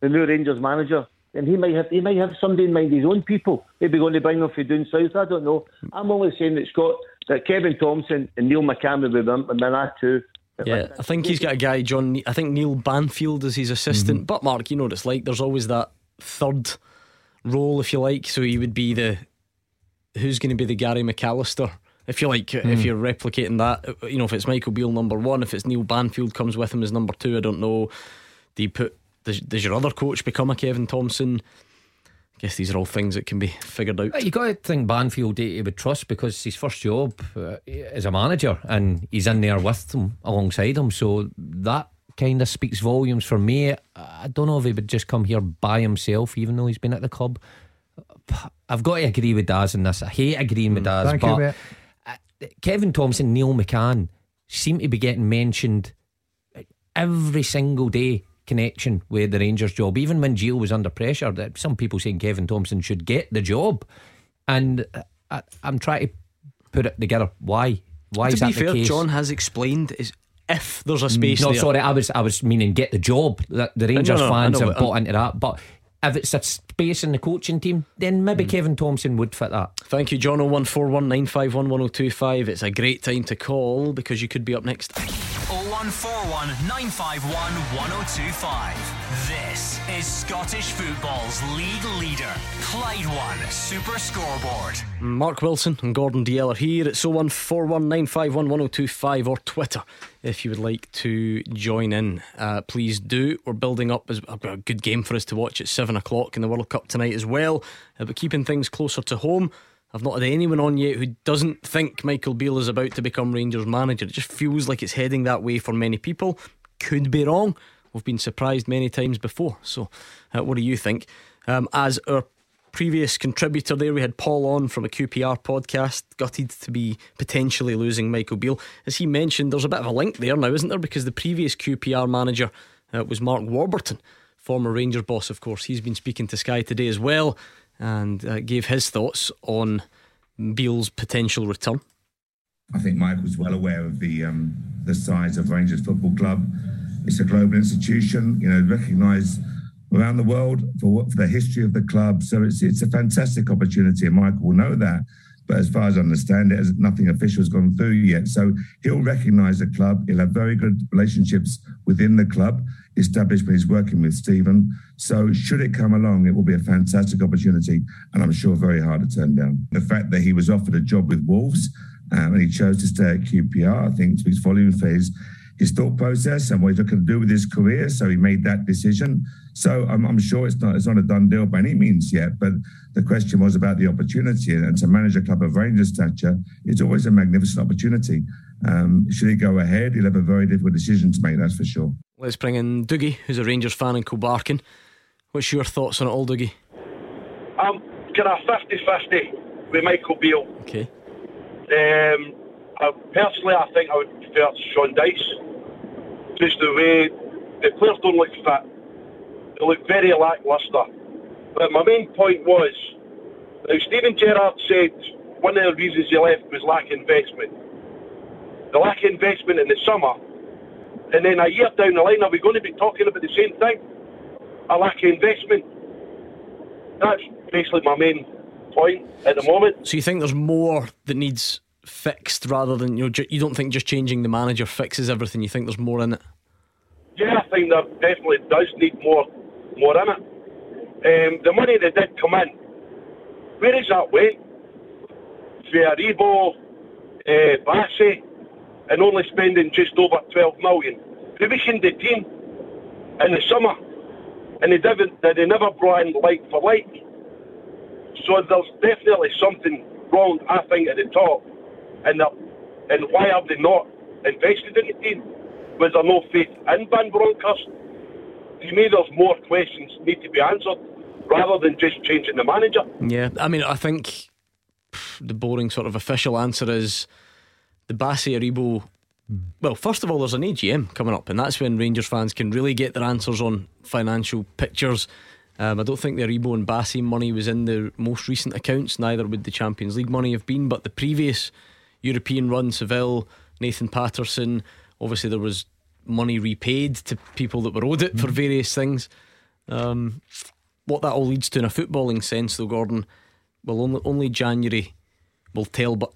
the new Rangers manager, then he might have he might have somebody in mind, his own people. Maybe going to bring them from down south. I don't know. I'm only saying that Scott, that Kevin Thompson and Neil McCann would be them, and then that too. yeah, I think he's got a guy, John. I think Neil Banfield is his assistant. Mm-hmm. But Mark, you know what it's like. There's always that third role, if you like. So he would be the who's going to be the Gary McAllister. If you like, Hmm. if you're replicating that, you know, if it's Michael Beale number one, if it's Neil Banfield comes with him as number two, I don't know. Do you put does, does your other coach become a Kevin Thompson? I guess these are all things that can be figured out. You got to think Banfield he would trust because his first job uh, as a manager and he's in there with them alongside him. So that kind of speaks volumes for me. I don't know if he would just come here by himself, even though he's been at the club. I've got to agree with Daz in this. I hate agreeing with Daz, Thank but mate. Kevin Thompson, Neil McCann seem to be getting mentioned every single day connection with the Rangers job. Even when Gio was under pressure, that some people saying Kevin Thompson should get the job, and I, I'm trying to put it together. Why? Why to is be that fair, the case? John has explained is if there's a mm. space no, there. sorry, I was I was meaning get the job. That the Rangers no, I fans have bought into that, but. If it's a space in the coaching team, then maybe Hmm. Kevin Thompson would fit that. Thank you, John. 01419511025. It's a great time to call because you could be up next. 0141 951 1025. This is Scottish football's league leader, Clyde One Super Scoreboard. Mark Wilson and Gordon Dalziel are here. It's 01419511025 or Twitter if you would like to join in. Uh, please do. We're building up as a good game for us to watch at 7 o'clock in the World Cup tonight as well. Uh, but keeping things closer to home. I've not had anyone on yet who doesn't think Michael Beale is about to become Rangers manager. It just feels like it's heading that way for many people. Could be wrong. We've been surprised many times before. So, uh, what do you think? Um, as our previous contributor there, we had Paul on from a QPR podcast, gutted to be potentially losing Michael Beale. As he mentioned, there's a bit of a link there now, isn't there? Because the previous QPR manager uh, was Mark Warburton, former Rangers boss, of course. He's been speaking to Sky today as well and uh, gave his thoughts on Beale's potential return. I think Michael's well aware of the um, the size of Rangers Football Club it's a global institution, you know, recognised around the world for, for the history of the club. So it's it's a fantastic opportunity, and Michael will know that. But as far as I understand it, nothing official has gone through yet. So he'll recognise the club. He'll have very good relationships within the club established when he's working with Steven. So should it come along, it will be a fantastic opportunity, and I'm sure very hard to turn down. The fact that he was offered a job with Wolves um, and he chose to stay at QPR, I think speaks volumes for his his thought process and what he's looking to do with his career. So he made that decision. So I'm, I'm, sure it's not it's not a done deal by any means yet. But the question was about the opportunity, and to manage a club of Rangers stature is always a magnificent opportunity. Um, should he go ahead, he'll have a very difficult decision to make. That's for sure. Let's bring in Dougie, who's a Rangers fan in Kilbarchan. What's your thoughts on it all, Dougie? I'm kind of 50-50 with Michael Beale. Okay. Um, I, personally, I think I would prefer Sean Dyche just the way the players don't look fit. They look very lacklustre. But my main point was, now Steven Gerrard said one of the reasons he left was lack of investment. The lack of investment in the summer, and then a year down the line, are we going to be talking about the same thing? A lack of investment. That's basically my main point at the moment. So you think there's more that needs fixed rather than you know you don't think just changing the manager fixes everything. You think there's more in it. Yeah, I think there definitely does need more more in it. Um, the money that did come in, where is that went? For Aribo, uh, Bassey, and only spending just over 12 million. Weakened the team in the summer, and they, didn't, they never brought in like for like. So there's definitely something wrong, I think, at the top and and why have they not invested in the team? Was there no faith in Van Bronckhorst? To me, there's more questions need to be answered rather than just changing the manager. Yeah, I mean, I think the boring sort of official answer is the Bassey Aribo. Well, first of all, there's an AGM coming up, and that's when Rangers fans can really get their answers on financial pictures. Um, I don't think the Aribo and Bassey money was in the most recent accounts, neither would the Champions League money have been, but the previous European run, Seville, Nathan Patterson. Obviously, there was money repaid to people that were owed it for mm. various things. Um, what that all leads to in a footballing sense, though, Gordon, well, only, only January will tell. But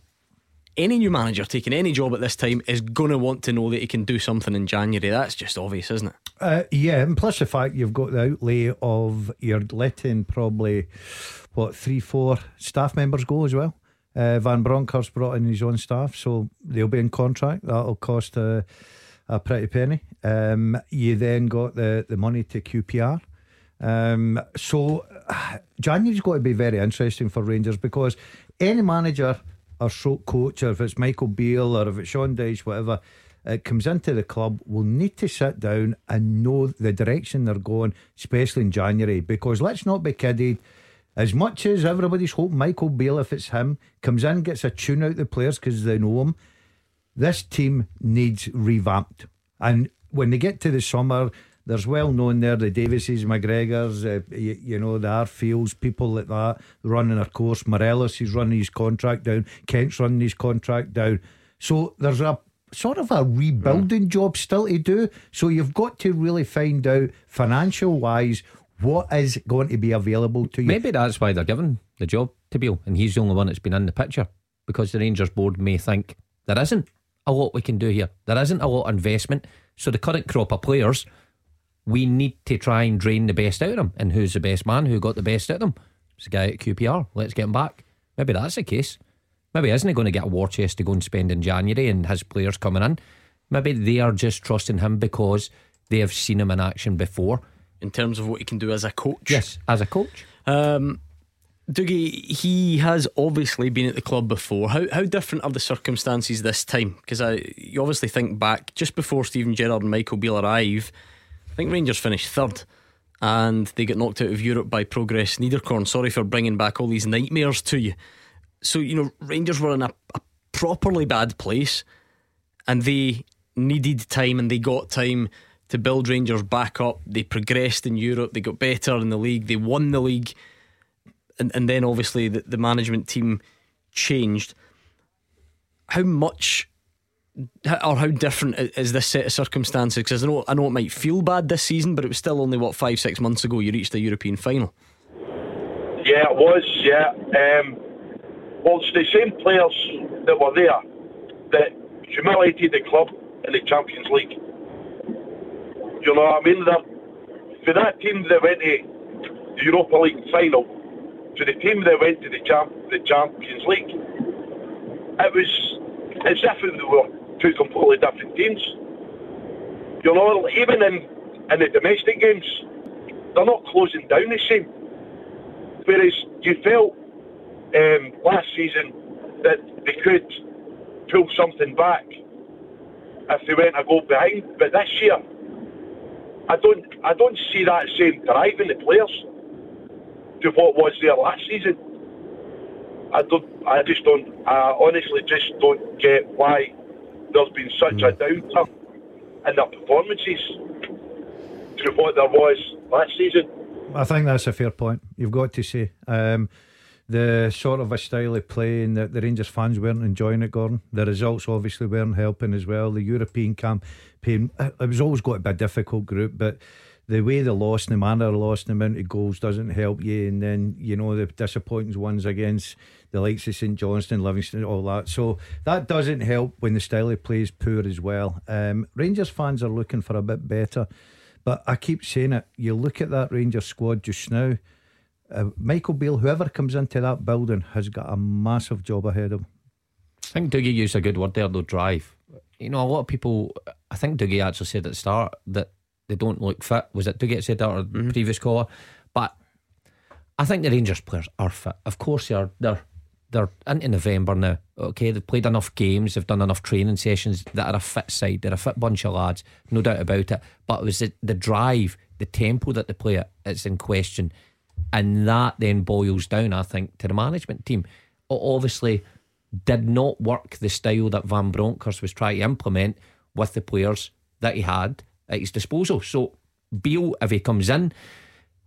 any new manager taking any job at this time is going to want to know that he can do something in January. That's just obvious, isn't it? Uh, yeah, and plus the fact you've got the outlay of you're letting probably what three, four staff members go as well. Uh, Van Bronckhorst brought in his own staff, so they'll be in contract. That'll cost a, a pretty penny. Um, you then got the, the money to QPR. Um, so January's got to be very interesting for Rangers because any manager or coach, or if it's Michael Beale or if it's Sean Dyche, whatever, it comes into the club will need to sit down and know the direction they're going, especially in January. Because let's not be kidded as much as everybody's hoping Michael Beale, if it's him, comes in, gets a tune out the players because they know him, this team needs revamped. And when they get to the summer, there's well known there the Davises, McGregors, uh, you, you, know, the Arfields, people like that running their course. Morelos is running his contract down. Kent's running his contract down. So there's a sort of a rebuilding mm. job still to do. So you've got to really find out financial wise what is going to be available to you? Maybe that's why they're giving the job to Beale, and he's the only one that's been in the picture because the Rangers board may think there isn't a lot we can do here. There isn't a lot of investment. So the current crop of players we need to try and drain the best out of them. And who's the best man? Who got the best out of them? It's the guy at QPR. Let's get him back. Maybe that's the case. Maybe isn't he going to get a war chest to go and spend in January and has players coming in? Maybe they are just trusting him because they have seen him in action before. In terms of what he can do as a coach. Yes, as a coach. Um, Dougie, he has obviously been at the club before. How how different are the circumstances this time? Because I you obviously think back just before Steven Gerrard and Michael Beale arrive, I think Rangers finished third, and they get knocked out of Europe by Progrès Niederkorn. Sorry for bringing back all these nightmares to you. So you know Rangers were in a, a properly bad place, and they needed time, and they got time to build Rangers back up. They progressed in Europe. They got better in the league. They won the league and, and then obviously the, the management team changed. How much or how different is this set of circumstances? Because I know I know it might feel bad this season, but it was still only what five six months ago you reached the European final. Yeah, it was. Yeah. Um, well, it's the same players that were there that humiliated the club in the Champions League. You know what I mean? They're, for that team that went to the Europa League final, to the team that went to the, champ, the Champions League, it was as if they were two completely different teams. You know, even in, in the domestic games, they're not closing down the same. Whereas you felt um, last season that they could pull something back if they went a goal behind. But this year, I don't, I don't see that same drive in the players to what was there last season. I don't. I just don't. I honestly just don't get why there's been such a downturn in their performances to what there was last season. I think that's a fair point. You've got to say. Um, the sort of a style of play and the, the Rangers fans weren't enjoying it, Gordon. The results obviously weren't helping as well. The European campaign, it was always got to be a difficult group, but the way they lost, the manner they lost, the amount of goals doesn't help you. And then, you know, the disappointing ones against the likes of St Johnstone, Livingston, all that. So that doesn't help when the style of play is poor as well. Um, Rangers fans are looking for a bit better. But I keep saying it, you look at that Rangers squad just now, uh, Michael Beale, whoever comes into that building, has got a massive job ahead of him. I think Dougie used a good word there, though, drive. You know, a lot of people, I think Dougie actually said at the start that they don't look fit. Was it to get said that or mm-hmm. previous caller? But I think the Rangers players are fit. Of course they are. They're they're into November now. Okay, they've played enough games, they've done enough training sessions that are a fit side. They're a fit bunch of lads, no doubt about it. But it was the, the drive, the tempo that they play at, it's in question. And that then boils down, I think, to the management team. Obviously, did not work the style that Van Bronckhorst was trying to implement with the players that he had at his disposal. So Beale, if he comes in,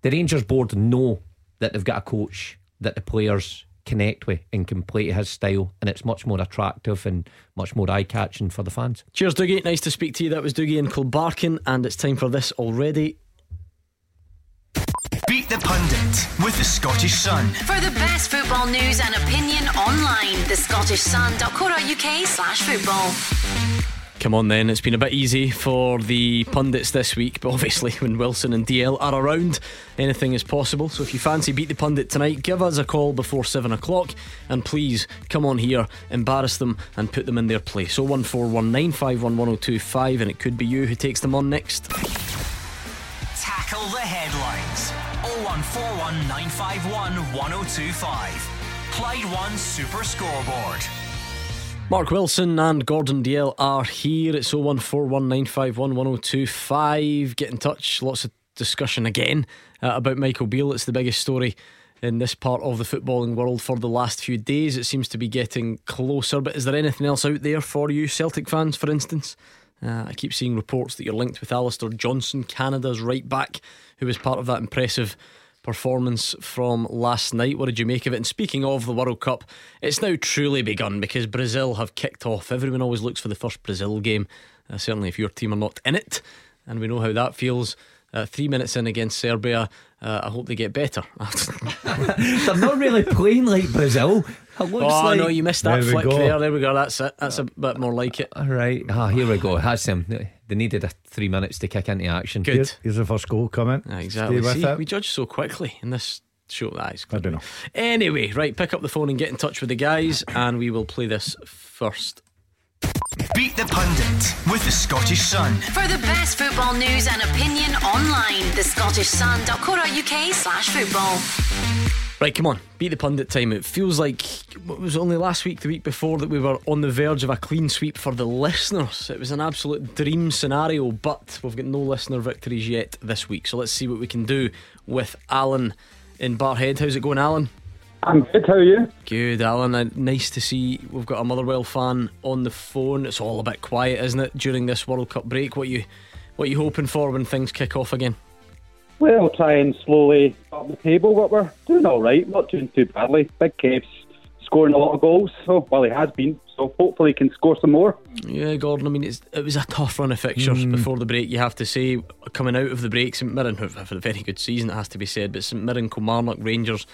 the Rangers board know that they've got a coach that the players connect with and can play to his style, and it's much more attractive and much more eye catching for the fans. Cheers, Dougie. Nice to speak to you. That was Dougie and Kilbarchan, and it's time for this already. Beat the Pundit with the Scottish Sun. For the best football news and opinion online, the scottishsun.co.uk slash football. Come on then, it's been a bit easy for the pundits this week, but obviously when Wilson and Dalziel are around, anything is possible. So if you fancy Beat the Pundit tonight, give us a call before 7 o'clock and please come on here, embarrass them and put them in their place. So 01419511025 and it could be you who takes them on next. Tackle the headlines 01419511025. Clyde One Super Scoreboard. Mark Wilson and Gordon Dalziel are here. It's 01419511025. Get in touch. Lots of discussion again uh, about Michael Beale. It's the biggest story in this part of the footballing world for the last few days. It seems to be getting closer. But is there anything else out there for you, Celtic fans, for instance? Uh, I keep seeing reports that you're linked with Alistair Johnston, Canada's right back, who was part of that impressive performance from last night. What did you make of it? And speaking of the World Cup, it's now truly begun because Brazil have kicked off. Everyone always looks for the first Brazil game, uh, certainly if your team are not in it. And we know how that feels. Uh, three minutes in against Serbia. Uh, I hope they get better. They're not really playing like Brazil. oh like... no, you missed that there flick there. There we go. That's it. That's a bit more like it. All right. Ah, here we go. Has him. They needed a three minutes to kick into action. Good. Here's, here's the first goal coming. Ah, exactly. Stay with See, it. we judge so quickly in this show. That is I don't know. Anyway, right, pick up the phone and get in touch with the guys, and we will play this first. Beat the Pundit with the Scottish Sun. For the best football news and opinion online, the thescottishsun.co.uk slash football. Right, come on, beat the pundit time. It feels like it was only last week, the week before, that we were on the verge of a clean sweep for the listeners. It was an absolute dream scenario, but we've got no listener victories yet this week. So let's see what we can do with Alan in Barrhead. How's it going, Alan? I'm good. How are you? Good, Alan. Uh, nice to see we've got a Motherwell fan on the phone. It's all a bit quiet, isn't it, during this World Cup break? What you what you hoping for when things kick off again? Well, try and slowly up the table, but we're doing all right. Not doing too badly. Big Cave's scoring a lot of goals, so well he has been. So hopefully he can score some more. Yeah, Gordon. I mean, it's, it was a tough run of fixtures before the break. You have to say, coming out of the break, St Mirren who've had a very good season. It has to be said, but St Mirren, Kilmarnock, Rangers,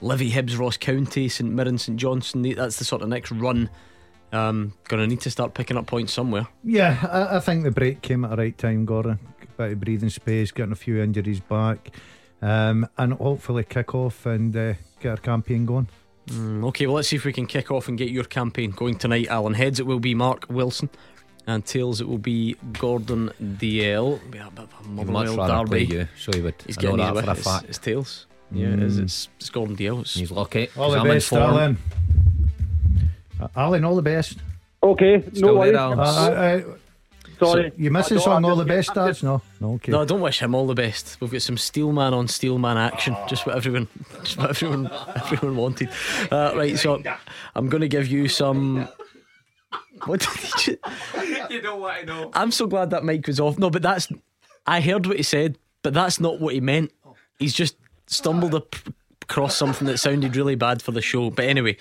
Livy, Hibs, Ross County, St Mirren, St Johnstone. That's the sort of next run. Um, going to need to start picking up points somewhere. Yeah, I, I think the break came at the right time, Gordon. Bit of breathing space, getting a few injuries back, um, and hopefully kick off and uh, get our campaign going. Mm, okay, well, let's see if we can kick off and get your campaign going tonight, Alan. Heads, it will be Mark Wilson. And tails, it will be Gordon Dalziel. Be a bit of a I'd much Motherwell rather play derby. you, so you would. He's I know getting that for a fact. It's, it's tails. Yeah, it is. Mm. It's, it's Gordon Dalziel. It's, He's lucky. All 'cause the I'm best, form. Alan. Uh, Alan, all the best. Okay, Still no there, worries. Alan? Uh, Sorry, you missing I don't- song all the best, I'm Dad? No, no, okay. No, I don't wish him all the best. We've got some Steelman on Steelman action, just what everyone, just what everyone, everyone wanted. Uh, right, so I'm going to give you some. What did you? You don't want to know. I'm so glad that mic was off. No, but that's. I heard what he said, but that's not what he meant. He's just stumbled up across something that sounded really bad for the show. But anyway,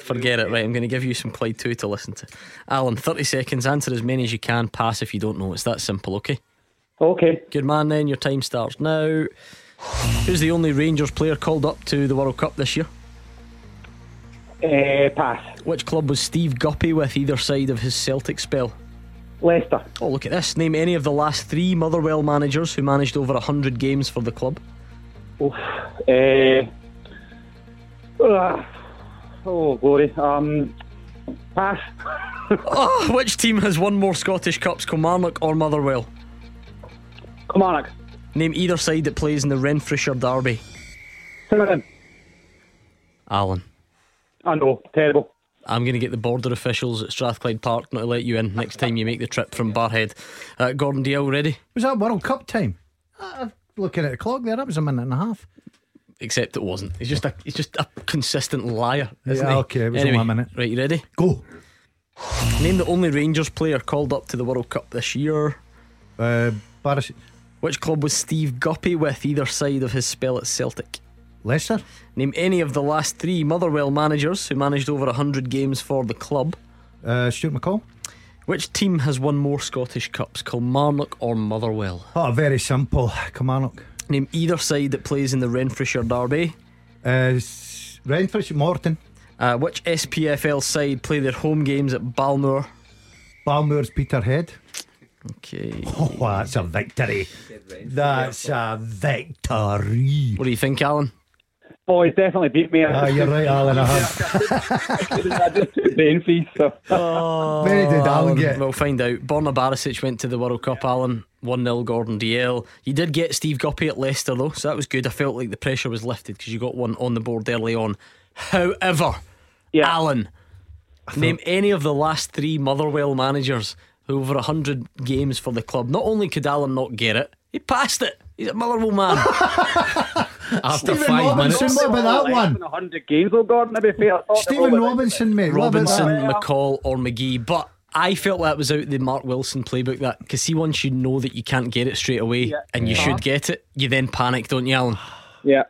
forget it. Right, I'm going to give you some Clyde 2 to listen to. Alan, 30 seconds, answer as many as you can, pass if you don't know. It's that simple, okay? Okay. Good man, then. Your time starts now. Who's the only Rangers player called up to the World Cup this year? Uh, pass. Which club was Steve Guppy with either side of his Celtic spell? Leicester. Oh, look at this. Name any of the last three Motherwell managers who managed over 100 games for the club. Oof. Uh, ah. oh, glory. Um, pass. Oh, which team has won more Scottish Cups, Kilmarnock or Motherwell? Kilmarnock. Name either side that plays in the Renfrewshire Derby. Timmerman. Alan. I know. Terrible. I'm going to get the border officials at Strathclyde Park not to let you in next time you make the trip from Barrhead. Uh, Gordon Dalziel, ready? Was that World Cup time? Uh, looking at the clock there, that was a minute and a half. Except it wasn't. He's just a he's just a consistent liar, isn't Yeah, he? okay, it was anyway, only a minute. Right, you ready? Go. Name the only Rangers player called up to the World Cup this year. Uh, Which club was Steve Guppy with either side of his spell at Celtic? Leicester, Name any of the last three Motherwell managers who managed over 100 games for the club. uh, Stuart McCall. Which team has won more Scottish Cups, Kilmarnock or Motherwell? Oh, very simple. Kilmarnock. Name either side that plays in the Renfrewshire Derby. Uh, s- Renfrew, Morton, Uh, which SPFL side play their home games at Balmoor? Balmoor's Peterhead. Okay. Oh, that's a victory. That's a victory. What do you think, Alan? Oh, he's definitely beat me. Ah, you're right, Alan. I have. I just took the fees, so. Oh, Where did Alan get? We'll find out. Borna Barisic went to the World Cup, Alan. 1 0 Gordon Dalziel. You did get Steve Guppy at Leicester, though, so that was good. I felt like the pressure was lifted because you got one on the board early on. However, Yeah. Alan, name any of the last three Motherwell managers who over 100 games for the club. Not only could Alan not get it, he passed it. He's a Motherwell man. After Stephen five Robinson, minutes. what about that one? 100 games, though, Gordon, to be fair. I thought they Stephen Robinson, mate. Robinson. McCall, or McGhee. But I felt that was out the Mark Wilson playbook. That because see, once you know that you can't get it straight away, Yeah. and you Uh-huh. should get it, you then panic, don't you, Alan? Yeah.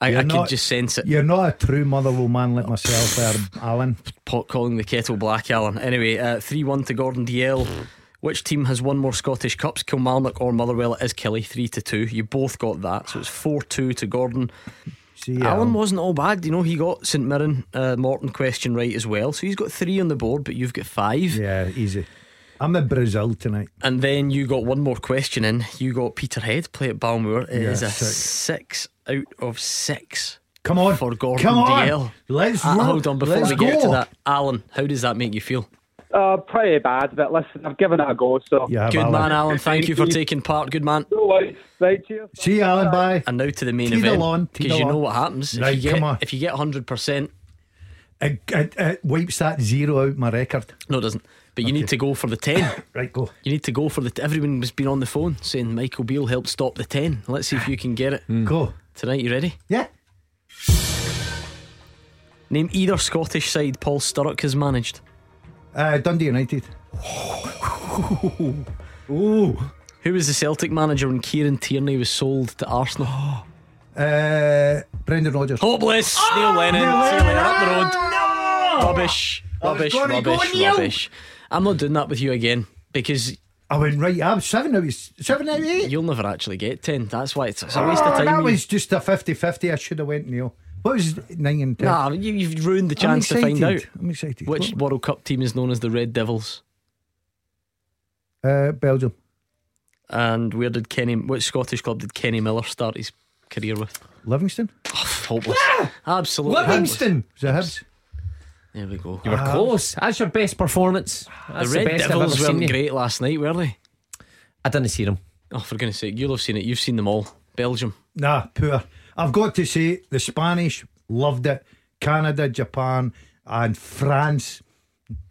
I, You're I could not- just sense it. You're not a true Motherwell man like myself, there, Alan. Pot calling the kettle black, Alan. Anyway, uh, three one to Gordon Dalziel. Which team has won more Scottish Cups, Kilmarnock or Motherwell? It is Killie, three to two. You both got that, so it's four two to Gordon. See, Alan um, wasn't all bad, you know. He got St Mirren uh, Morton question right as well, so he's got three on the board, but you've got five. Yeah, easy. I'm at Brazil tonight. And then you got one more question in. You got Peterhead play at Balmoor. It Yeah, is a six. six out of six. Come on. For Gordon Come on. Dalziel. Let's Uh, hold on before Let's we get to that. Alan, how does that make you feel? Uh, pretty bad, but listen, I've given it a go, so. Yeah, Good Alan. man, Alan. Thank you for taking part. Good man. No worries. Right, cheers. See you, Alan. Bye. And now to the main Tee event. lawn, tee Because you know what happens. Right, if you get, come on. If you get 100%, It, it, it wipes that zero out my record. no, it doesn't. But you need to go for the 10. Right, go. You need to go for the. T- everyone has been on the phone saying Michael Beale helped stop the 10. Let's see if you can get it. Go. Tonight, you ready? Yeah. Name either Scottish side Paul Sturrock has managed. Uh, Dundee United. Who was the Celtic manager when Kieran Tierney was sold to Arsenal? Uh, Brendan Rodgers. Hopeless. Neil Lennon. Neil See you later. Lennon. Up the road. No! Rubbish. Rubbish. Rubbish. Rubbish. I'm not doing that with you again because I went right. I'm seven out of seven out of eight. you'll never actually get 10. That's why it's, it's a waste Oh, of time. That you- was just a 50-50. I should have went Neil. What was nine and ten? Nah, you, you've ruined the chance to find out. I'm excited. Which World Cup team is known as the Red Devils? Uh, Belgium. And where did Kenny, which Scottish club did Kenny Miller start his career with? Livingston. Oh, Hopeless. Absolutely. Livingston. Was it Hibs? There we go. You were close. That's your best performance. That's the the, Red best I've ever Devils weren't great last night, were they? I didn't see them. Oh, for goodness sake, you'll have seen it. You've seen them all. Belgium. Nah, poor. I've got to say, the Spanish loved it. Canada, Japan, and France.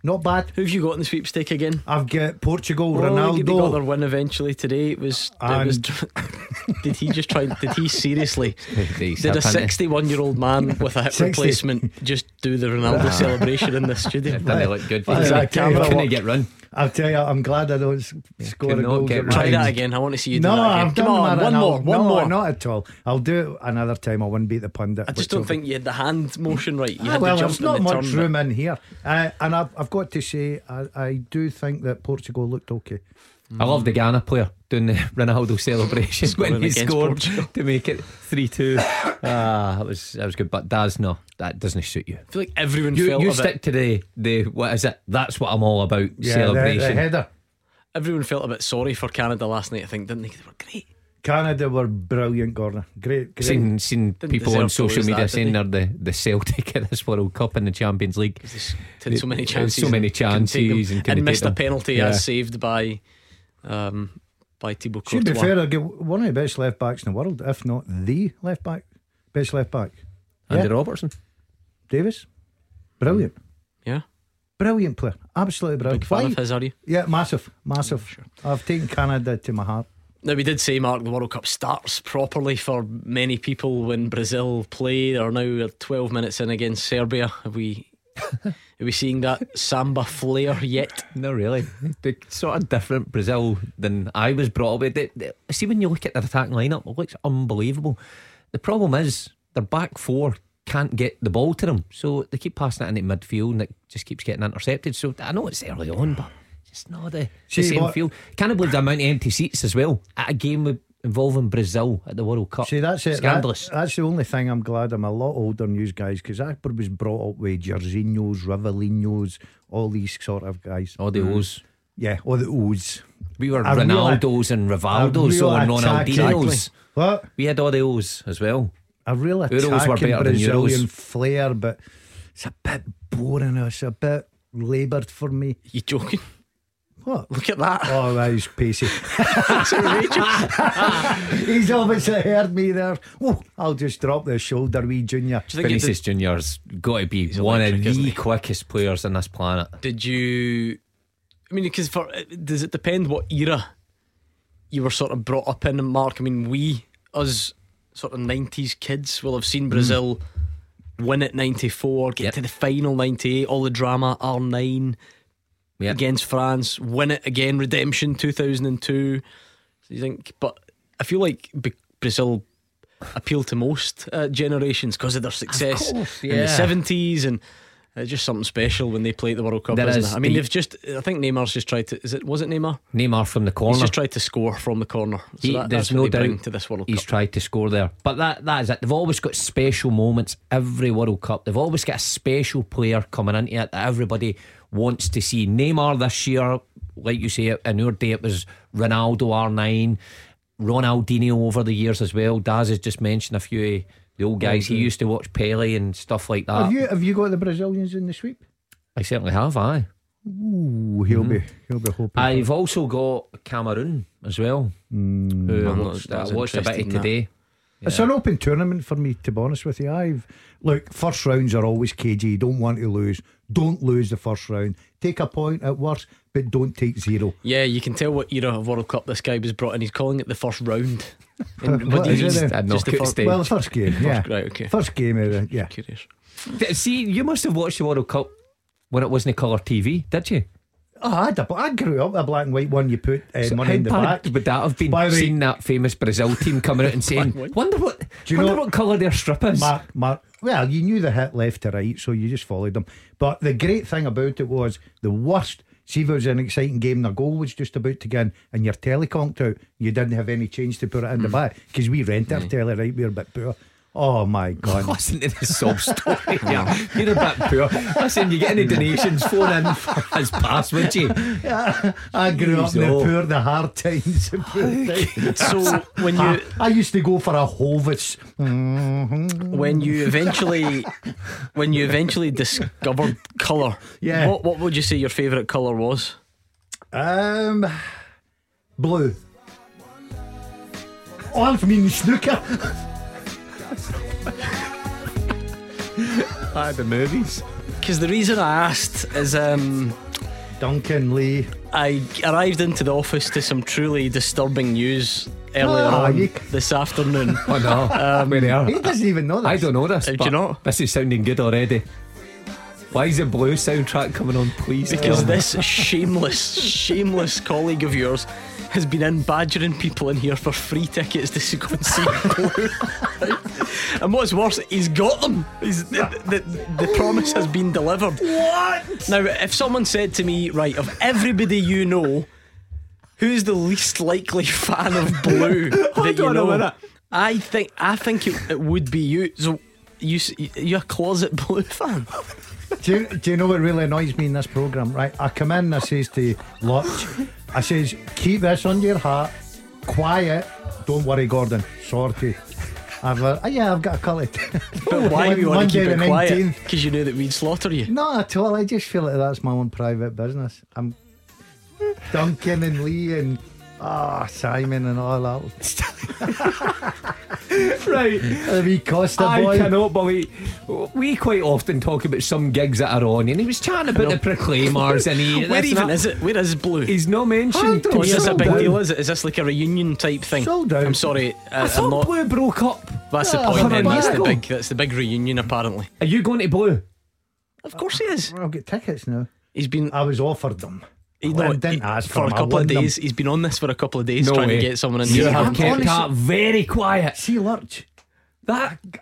Not bad. Who've you got in the sweepstake again? I've got Portugal, Oh, they got Ronaldo. their win eventually today. It was. It was did he just try? Did he seriously? Did a 61 year old man with a hip 60. replacement just do the Ronaldo celebration in the studio? It didn't look good. Why is Couldn't that camera couldn't get run. I'll tell you, I'm glad I don't score a could not goal. get at. Try that again. I want to see you do No, that again. I've Come done on, that one more, one no, more. Not at all. I'll do it another time. I wouldn't beat the pundit. I just don't will- think you had the hand motion right. You Ah, had well, the jump there's not the much turn, but- room in here. Uh, and I've, I've got to say, I, I do think that Portugal looked okay. I love the Ghana player doing the Ronaldo celebration when he scored Portugal. to make it three two. Ah, that was that was good. But Daz, no, that doesn't suit you. I feel like everyone You, felt you stick bit, to the the what is it? That's what I'm all about. Yeah, the, celebration. the header. everyone felt a bit sorry for Canada last night. I think didn't they? They were great. Canada were brilliant, Gordon. Great, great. Seen seen people on social media that, saying they? they're the, the Celtic at this World Cup in the Champions League. Had so many chances, so many and couldn't take them. chances and couldn't and missed a penalty Yeah. as saved by um, by Thibaut Should Courtois. be fair, I get one of the best left backs in the world, if not the left back. Best left back. Andy Yeah. Robertson. Davies. Brilliant. Yeah, Brilliant player. Absolutely brilliant. big fan Why- of his, are you? Yeah, massive. Massive. I've taken Canada to my heart. Now we did say, Mark, the World Cup starts properly for many people when Brazil play. They're now 12 minutes in against Serbia. Have we? are we seeing that samba flair yet? No, really. The sort of different Brazil than I was brought up with. They- they- See, when you look at their attack lineup, it looks unbelievable. The problem is their back four can't get the ball to them, so they keep passing it into midfield, and it just keeps getting intercepted. So I know it's early on, but it's not the, the same what- feel. Can't believe the amount of empty seats as well at a game involving Brazil at the World Cup. See, that's it. That- Scandalous. that's the only thing I'm glad I'm a lot older than you guys because I was brought up with Jorginhos, Rivellinos, all these sort of guys. All the O's. Yeah, all the O's. We were A real- Ronaldos and Rivaldos real or Ronaldinhos. What? We had all the O's as well. A real attacking better than Brazilian flair, but it's a bit boring. It's a bit laboured for me. You joking? What? Look at that. Oh, that is pacey. Outrageous. He's obviously heard me there. Oh, I'll just drop the shoulder, wee junior. Vinicius Junior's got to be one of the quickest players on this planet. Did you? I mean, because for does it depend what era you were sort of brought up in? Mark, I mean, we us sort of nineties kids will have seen mm. Brazil. Mm. Win at 94, get yep. to the final 98, all the drama, R9, yep. against France, win it again, redemption 2002. So you think, but I feel like Brazil appeal to most uh, generations because of their success of course, yeah. in the seventies and. It's just something special when they play at the World Cup, there isn't is it? I mean, the, they've just. I think Neymar's just tried to. Is it? Was it Neymar? Neymar from the corner. He's just tried to score from the corner. So he, that, there's no doubt to this World he's Cup. He's tried to score there, but that that is it. They've always got special moments every World Cup. They've always got a special player coming into it that everybody wants to see. Neymar this year like you say, in our day it was Ronaldo R9, Ronaldinho over the years as well. Daz has just mentioned a few of the old guys. He used to watch Pele and stuff like that. Have you have you got the Brazilians in the sweep? I certainly have, aye. Ooh, he'll Mhm. be he'll be hoping. I've also got Cameroon as well. Who Mm. I I'm watched, as I watched a bit of in that. today. It's an open tournament for me, to be honest with you. I've look first rounds are always cagey. You don't want to lose. Don't lose the first round. Take a point at worst, but don't take zero. Yeah, you can tell what era of World Cup this guy was brought in. He's calling it the first round. And What do you is mean? it then? Just the first stage. Well, the first game, yeah, First- right, okay. First game, of the, yeah. Curious. See, you must have watched the World Cup when it wasn't colour TV, did you? Oh, I, had a, I grew up with a black and white one. You put uh, So money in the back. would that have been? By the way- seeing that famous Brazil team coming out and saying, "Wonder what? Do you wonder know- what colour their strip is?" Mark, Mark. Well, you knew the hit left to right, so you just followed them. But the great thing about it was the worst. See, if it was an exciting game, the goal was just about to go in, and your telly conked out. You didn't have any change to put it in Mm. the back because we rent our telly, right? We're a bit poor. Oh my god! Listen to the sob story. yeah, you're a bit poor. Listen, you get any donations? Phone in for his pass, would you? Yeah, I grew up in the oh. poor, the hard times. the poor times. So when you I, used to go for a Hovis. when you eventually when you eventually discovered colour, Yeah. what what would you say your favourite colour was? Um, blue. Oh, I'm from snooker. Ah, the movies. Because the reason I asked is um, Duncan Lee. I arrived into the office to some truly disturbing news earlier Ah, on you- this afternoon. Oh no, Um, where they are? He doesn't even know that. I don't know this. Uh, do but you not? This is sounding good already. Why is the blue soundtrack coming on, please? Because this shameless, shameless colleague of yours has been in badgering people in here for free tickets to go and see Blue. and what's worse, he's got them. He's, the, the, the promise has been delivered. What? Now, if someone said to me, right, of everybody you know, who's the least likely fan of Blue that you on know? minute. I think I think it, it would be you. So you you're a closet Blue fan. Do you, do you know what really annoys me in this programme? Right, I come in, I says to Lutch, I says, keep this under your hat, quiet. Don't worry, Gordon. Sorted. I've uh, yeah, I've got a colour. But why do you want to keep the it quiet? Because you knew that we'd slaughter you. Not at all. I just feel like that's my own private business. I'm Duncan and Lee and ah Simon and all that. right. The wee Costa I boy. cannot believe we quite often talk about some gigs that are on, and he was chatting about the Proclaimers, and he. Where that's even not- is it? Where is Blue? He's not mentioned. Oh, is this a big out. deal? Is it? Is this like a reunion type thing? Sold out. I'm sorry, uh, I I'm thought not. Blue broke up. That's the Ah, point. Then that's the big. That's the big reunion. Apparently, Are you going to Blue? of course he is. I'll get tickets now. He's been. I was offered them. He, Well, no, I didn't ask for for a couple of won them. days. He's been on this for a couple of days No trying way. to get someone in. You here. have kept that very quiet. See Lurch. That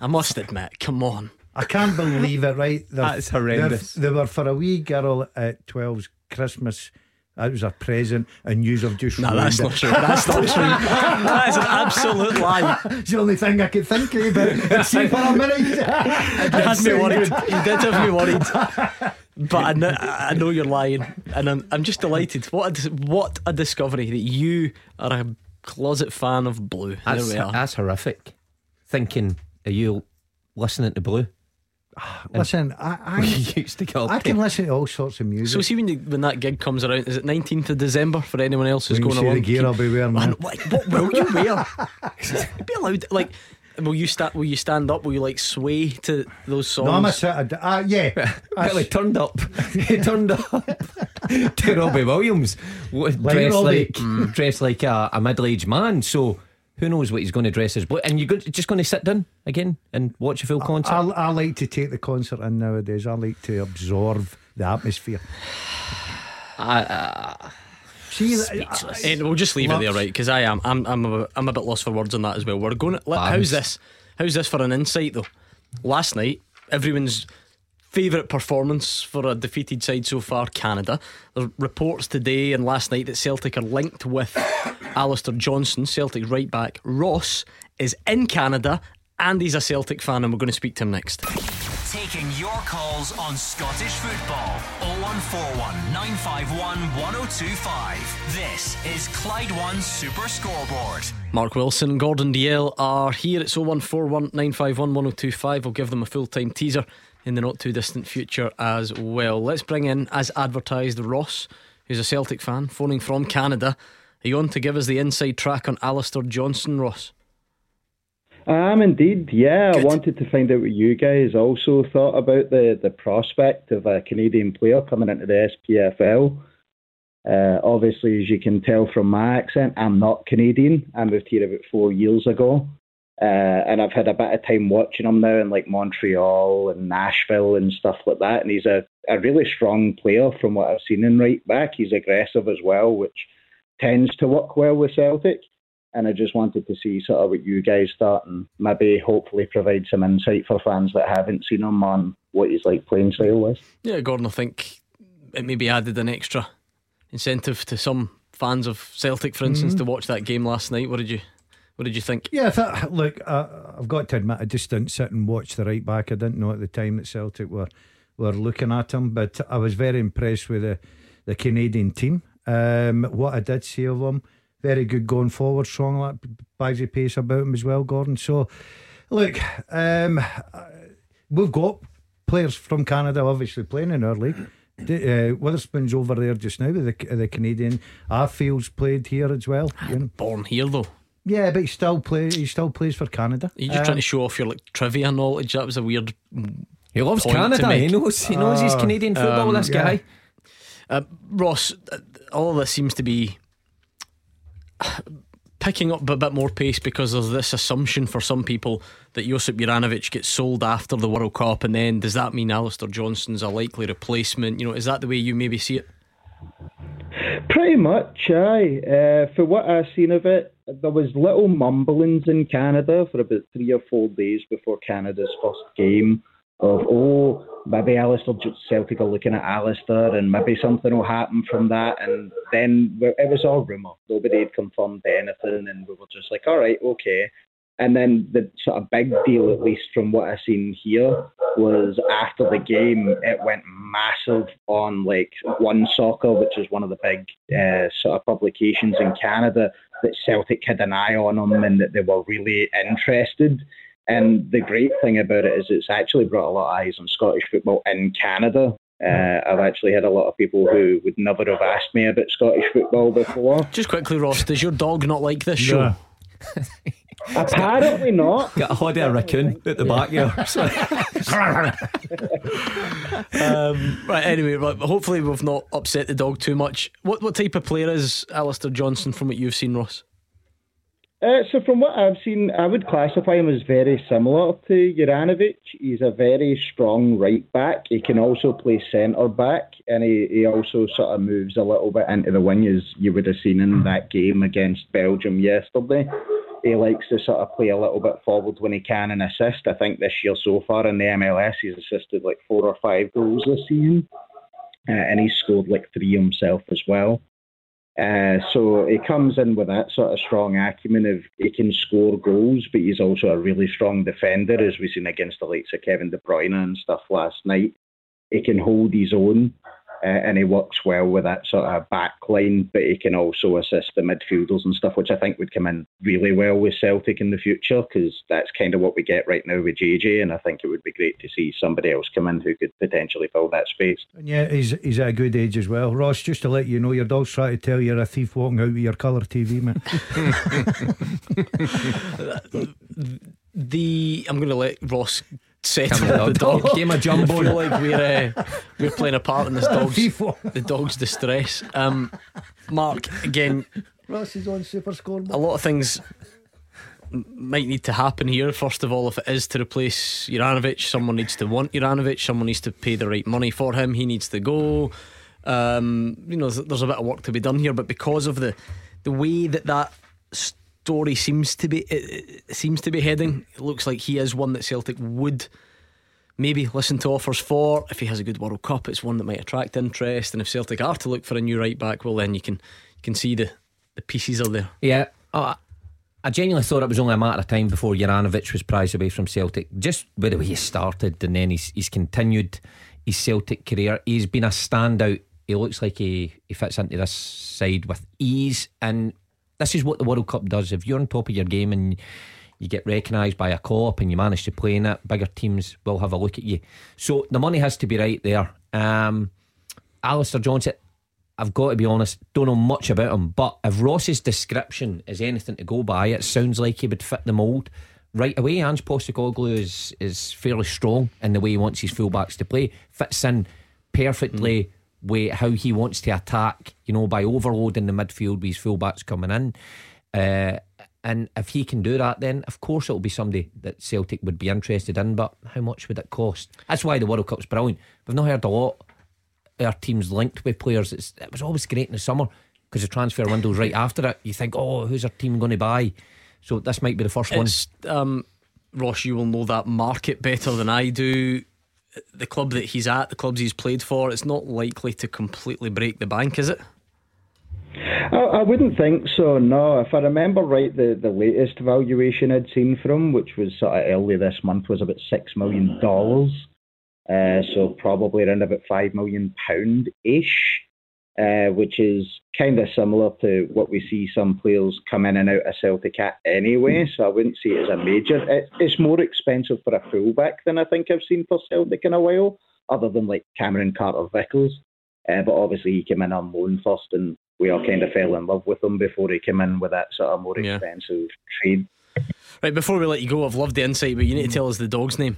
I must admit. Come on. I can't believe it, right? They're- That's horrendous. they're- They were for a wee girl at 12's Christmas. That was a present, and news have just No, that's it. not true. That's not true. that is an absolute lie. It's the only thing I could think of. But see for a minute, You had me worried. You did have me worried. But I know, I know you're lying, and I'm, I'm just delighted. What a, what a discovery that you are a closet fan of Blue. that's, there we are. that's horrific. Thinking, are you listening to Blue? Listen, I, I, used to go. I can listen to all sorts of music. So see when you, when that gig comes around, is it 19th of December for anyone else who's When you going see along? the gear I'll be wearing. Man, what, what will you wear? be allowed like. Will you stand? Will you stand up? Will you like sway to those songs? No, I'm a sitter. Uh, yeah, Well, he turned up. he turned up to Robbie Williams, w- Like dressed Robbie. like dressed like a, a middle-aged man. So who knows what he's going to dress as? But and you're just going to sit down again and watch a full concert. I, I like to take the concert in nowadays. I like to absorb the atmosphere. Uh, See, I- And we'll just leave it there, right? Because I am, I'm, I'm, a, I'm a bit lost for words on that as well. We're going. To, let- Bams. how's this? How's this for an insight though? Last night, everyone's favourite performance for a defeated side so far, Canada. There's reports today and last night that Celtic are linked with Alistair Johnston, Celtic right back. Ross is in Canada and he's a Celtic fan, and we're going to speak to him next. Taking your calls on Scottish football. 0141 951 1025. This is Clyde One Super Scoreboard. Mark Wilson Gordon Dalziel are here. It's 0141 951 1025. We'll give them a full time teaser in the not too distant future as well. Let's bring in, as advertised, Ross, who's a Celtic fan, phoning from Canada. Are you on to give us the inside track on Alistair Johnston, Ross? I am indeed, yeah. Good. I wanted to find out what you guys also thought about the, the prospect of a Canadian player coming into the SPFL. Uh, obviously, as you can tell from my accent, I'm not Canadian. I moved here about four years ago. Uh, and I've had a bit of time watching him now in like Montreal and Nashville and stuff like that. And he's a, a really strong player from what I've seen in right back. He's aggressive as well, which tends to work well with Celtic. And I just wanted to see sort of what you guys thought and maybe hopefully provide some insight for fans that haven't seen him on what he's like playing style was. Yeah, Gordon, I think it maybe added an extra incentive to some fans of Celtic, for instance, mm-hmm. to watch that game last night. What did you what did you think? Yeah, thought, look, uh, I've got to admit, I just didn't sit and watch the right back. I didn't know at the time that Celtic were were looking at him, but I was very impressed with the the Canadian team. Um, what I did see of them, very good going forward, strong like bagsy pace about him as well, Gordon. So, look, um, we've got players from Canada obviously playing in our league. Uh, Wotherspoon's over there just now with the, the Canadian. Arfield's played here as well. You know. Born here though. Yeah, but he still plays. He still plays for Canada. Are you just um, trying to show off your like trivia knowledge? That was a weird. He loves Canada. He knows. He knows uh, his Canadian football. Um, this yeah. guy. Uh, Ross, uh, all of this seems to be picking up a bit more pace because of this assumption for some people that Josip Juranovic gets sold after the World Cup, and then does that mean Alistair Johnston's a likely replacement? You know, is that the way you maybe see it? Pretty much, aye. Uh, for what I've seen of it, there was little mumblings in Canada for about three or four days before Canada's first game of, oh, maybe Alistair Celtic are looking at Alistair and maybe something will happen from that. And then it was all rumour. Nobody had confirmed anything, and we were just like, all right, okay. And then the sort of big deal, at least from what I've seen here, was after the game, it went massive on like One Soccer, which is one of the big uh, sort of publications in Canada, that Celtic had an eye on them and that they were really interested. And the great thing about it is it's actually brought a lot of eyes on Scottish football in Canada. Uh, I've actually had a lot of people who would never have asked me about Scottish football before. Just quickly, Ross, does your dog not like this show? Apparently not. Got a hot air raccoon at the back here. um, right, anyway, right, hopefully we've not upset the dog too much. What what type of player is Alistair Johnston from what you've seen, Ross? Uh, so from what I've seen, I would classify him as very similar to Juranovic. He's a very strong right back. He can also play centre back, and he, he also sort of moves a little bit into the wing, as you would have seen in that game against Belgium yesterday. He likes to sort of play a little bit forward when he can and assist. I think this year so far in the MLS, he's assisted like four or five goals this season, uh, and he's scored like three himself as well. Uh, so he comes in with that sort of strong acumen of he can score goals, but he's also a really strong defender, as we've seen against the likes of Kevin De Bruyne and stuff last night. He can hold his own, uh, and he works well with that sort of back line, but he can also assist the midfielders and stuff, which I think would come in really well with Celtic in the future because that's kind of what we get right now with JJ, and I think it would be great to see somebody else come in who could potentially fill that space. And yeah, he's, he's at a good age as well. Ross, just to let you know, your dog's trying to tell you're a thief walking out with your colour TV, man. the I'm going to let Ross settle the dog. Game of jumbo. I feel like we're uh, we're playing a part in this dog's the dog's distress. Um, Mark, again, Ross is on super scoreboard. A lot of things might need to happen here. First of all, if it is to replace Juranovic, someone needs to want Juranovic. Someone needs to pay the right money for him. He needs to go. Um, you know, there's a bit of work to be done here, but because of the the way that that story seems to be it, seems to be heading. It looks like he is one that Celtic would maybe listen to offers for. If he has a good World Cup, it's one that might attract interest. And if Celtic are to look for a new right back, well then you can you can see the the pieces are there. Yeah. Oh, I genuinely thought it was only a matter of time before Juranovic was prized away from Celtic. Just with the way he started, and then he's he's continued his Celtic career. He's been a standout. He looks like he, he fits into this side with ease, and this is what the World Cup does. If you're on top of your game and you get recognised by a co-op and you manage to play in it, bigger teams will have a look at you. So the money has to be right there. Um, Alistair Johnston, I've got to be honest, don't know much about him, but if Ross's description is anything to go by, it sounds like he would fit the mould right away. Ange Postecoglou is is fairly strong in the way he wants his fullbacks to play. Fits in perfectly mm. With how he wants to attack. You know, by overloading the midfield with his fullbacks coming in. Uh, and if he can do that, then of course it'll be somebody that Celtic would be interested in. But how much would it cost? That's why the World Cup's brilliant. We've not heard a lot our teams linked with players. It's, it was always great in the summer because the transfer window's right after it. You think, oh, who's our team going to buy? So this might be the first it's, one. Um, Ross, you will know that market better than I do. The club that he's at, the clubs he's played for, it's not likely to completely break the bank, is it? I, wouldn't think so. No, if I remember right, the, the latest valuation I'd seen from, which was sort of early this month, was about six million dollars. Uh, so probably around about five million pound ish, uh, which is kind of similar to what we see some players come in and out of Celtic at anyway. So I wouldn't see it as a major. It, it's more expensive for a fullback than I think I've seen for Celtic in a while, other than like Cameron Carter Vickers. Uh, but obviously he came in on loan first, and we all kind of fell in love with him before he came in with that sort of more yeah. expensive trade. Right, before we let you go, I've loved the insight, but you need to tell us the dog's name.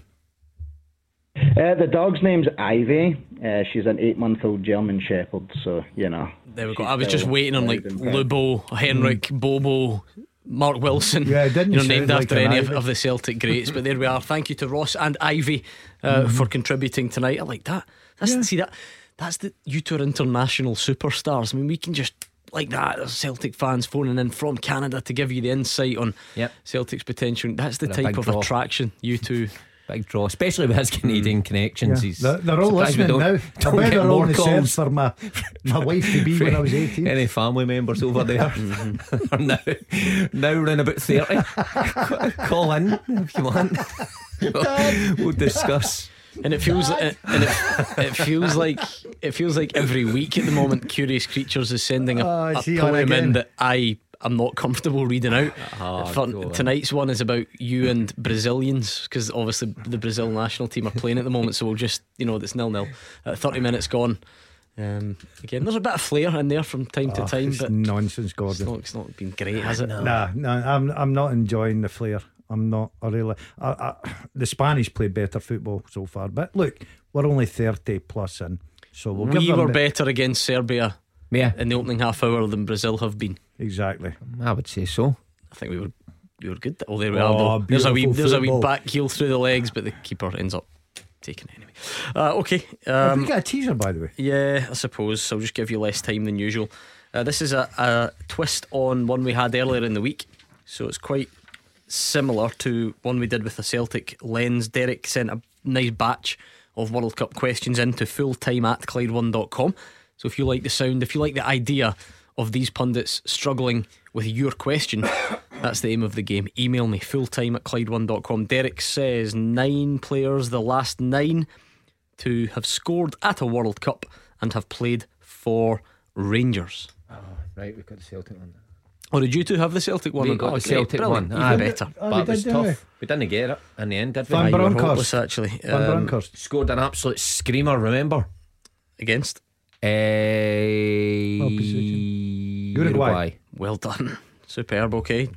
Uh, the dog's name's Ivy. Uh, she's an eight-month-old German Shepherd, so you know. There we go. I was just waiting on like Lubo, Henrik, mm. Bobo, Mark Wilson. Yeah, didn't you know, named like after any of, of, the Celtic greats. but there we are. Thank you to Ross and Ivy uh, mm-hmm. for contributing tonight. I like that. That's yeah. see that. That's the you two are international superstars. I mean, we can just like that. There's Celtic fans phoning in from Canada to give you the insight on yep. Celtic's potential. That's the type of draw. attraction you two Big draw, especially with his Canadian mm. connections. Yeah. They're, they're, all listening now. I bet they're all calls for my, my wife to be when I was 18. Any family members over there mm-hmm. now, now around about 30. Call in if you want. we'll discuss. And it feels like, and it, it, feels like it feels like every week at the moment, Curious Creatures is sending a, uh, a poem in that I I'm not comfortable reading out. Oh, tonight's one is about you and Brazilians because obviously the Brazil national team are playing at the moment. So we'll just, you know, it's nil nil. Uh, 30 minutes gone. Um, again, there's a bit of flair in there from time to oh, time, but nonsense, Gordon. It's not, it's not been great, has it? Nah, no, I'm I'm not enjoying the flair. I'm not. I really. I, I, the Spanish played better football so far, but look, we're only 30 plus in, so we'll we were the, better against Serbia yeah. in the opening half hour than Brazil have been. Exactly. I would say so. I think we were we were good. Oh, there we oh, are. There's a wee there's a wee back heel through the legs, but the keeper ends up taking it anyway. Uh, okay. Um, Have we got a teaser, by the way? Yeah, I suppose. I'll just give you less time than usual. Uh, this is a, a twist on one we had earlier in the week, so it's quite similar to one we did with the Celtic lens. Derek sent a nice batch of World Cup questions into fulltime at Clyde1.com. So if you like the sound, if you like the idea of these pundits struggling with your question, that's the aim of the game. Email me fulltime at Clyde1.com. Derek says nine players, the last nine to have scored at a World Cup and have played for Rangers. Oh, right, we've got the Celtic one. Or did you two have the Celtic one? We got the Celtic Brilliant. one. Ah, better. Oh, but it was tough. We? we? didn't get it in the end, did we? Van Bronckhorst. actually. Van um, Bronckhorst. Scored an absolute screamer, remember? Against? Uh, Uruguay. Well done. Superb, okay.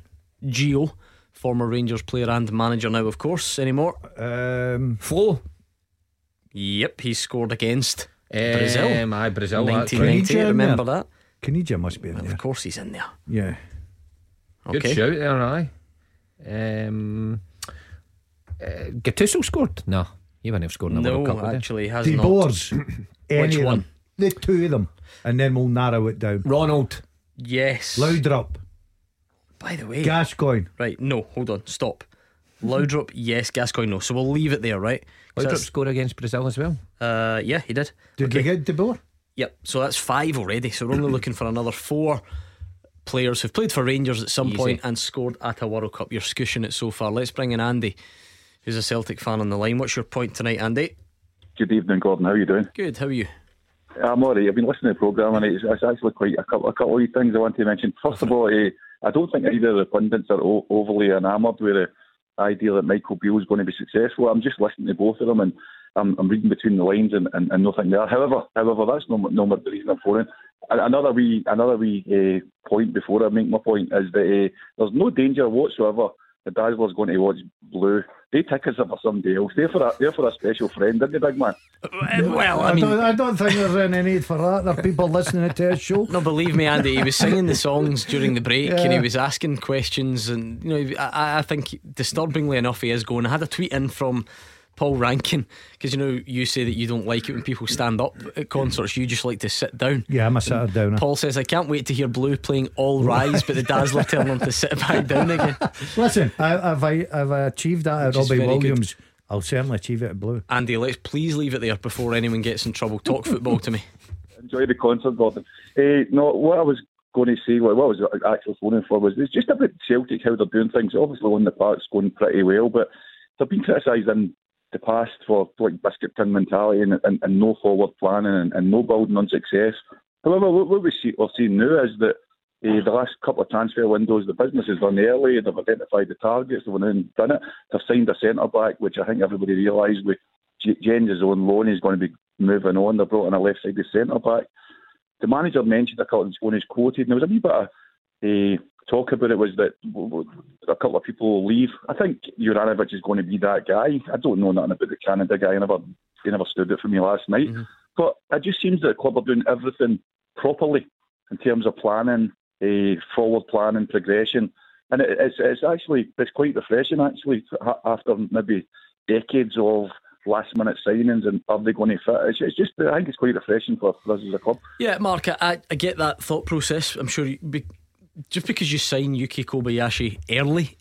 Gio, former Rangers player and manager now, of course. Any more? Um, Flo. Yep, he scored against um, Brazil. Aye, Brazil. 1990, remember that? Caniggia must be in well, there. Of course he's in there. Yeah. Okay. Good shout there, aye. Um, uh, Gattuso scored? No, he wouldn't have scored in the no, World Cup. No, actually, has De not. Boers. Which one? The two of them, and then we'll narrow it down. Ronald. Yes. Laudrup. By the way, Gascoigne. Right, no, hold on, stop. Laudrup, yes, Gascoigne, no. So we'll leave it there, right? Laudrup scored against Brazil as well. Uh, yeah, he did. Did okay. you get De Boer? Yep. So that's five already. So we're only looking for another four players who've played for Rangers at some Easy. point and scored at a World Cup. You're scushing it so far. Let's bring in Andy, who's a Celtic fan on the line. What's your point tonight, Andy? Good evening, Gordon. How are you doing? Good. How are you? I'm alright. I've been listening to the programme and it's, it's actually quite a couple, a couple of things I want to mention. First of all, eh, I don't think either of the pundits are o- overly enamoured with the idea that Michael Beale is going to be successful. I'm just listening to both of them and I'm, I'm reading between the lines and, and, and nothing there. However, however, that's no, no more the reason I'm phoning. Another wee, another wee uh, point before I make my point is that uh, there's no danger whatsoever the Dazzler's going to watch Blue. They tickets it for somebody else. They're for a, they're for a special friend, didn't they, big man? Well, I I, mean, don't, I don't think there's any need for that. There are people listening to his show. No, believe me, Andy. He was singing the songs during the break, and he was asking questions, and you know, I, I think disturbingly enough, he is going. I had a tweet in from Paul Rankin because you know you say that you don't like it when people stand up at concerts. You just like to sit down. Yeah, I'm a sitter downer. Paul says, "I can't wait to hear Blue playing All Rise," but the Dazzler telling him to sit back down again. Listen, I, if I if I achieved that at Which is Robbie very good. Williams, I'll certainly achieve it at Blue. Andy, let's please leave it there before anyone gets in trouble. Talk football to me. enjoy the concert, Gordon. Uh, no, what I was going to say, what, what I was actually phoning for was it's just about Celtic, how they're doing things. Obviously, on the park's going pretty well, but they've been criticised in the past for like biscuit tin mentality and, and, and no forward planning and, and no building on success. However, what, what we see, we're seeing now is that uh, the last couple of transfer windows, the business has done early. They've identified the targets. They've done it. They've signed a centre back, which I think everybody realised with J- Jenz' own loan is going to be moving on. They brought in a left-sided centre back. The manager mentioned a couple on his quoted, and there was a wee bit of uh, talk about it. Was that a couple of people will leave? I think Juranovic is going to be that guy. I don't know nothing about the Canada guy. I never, he never stood it for me last night. But it just seems that the club are doing everything properly in terms of planning, uh, forward planning, progression, and it, it's it's actually it's quite refreshing actually after maybe decades of last minute signings and are they going to fit? It's, it's just I think it's quite refreshing for, us as a club. Yeah, Mark, I, I get that thought process. I'm sure you, be, just because you sign Yuki Kobayashi early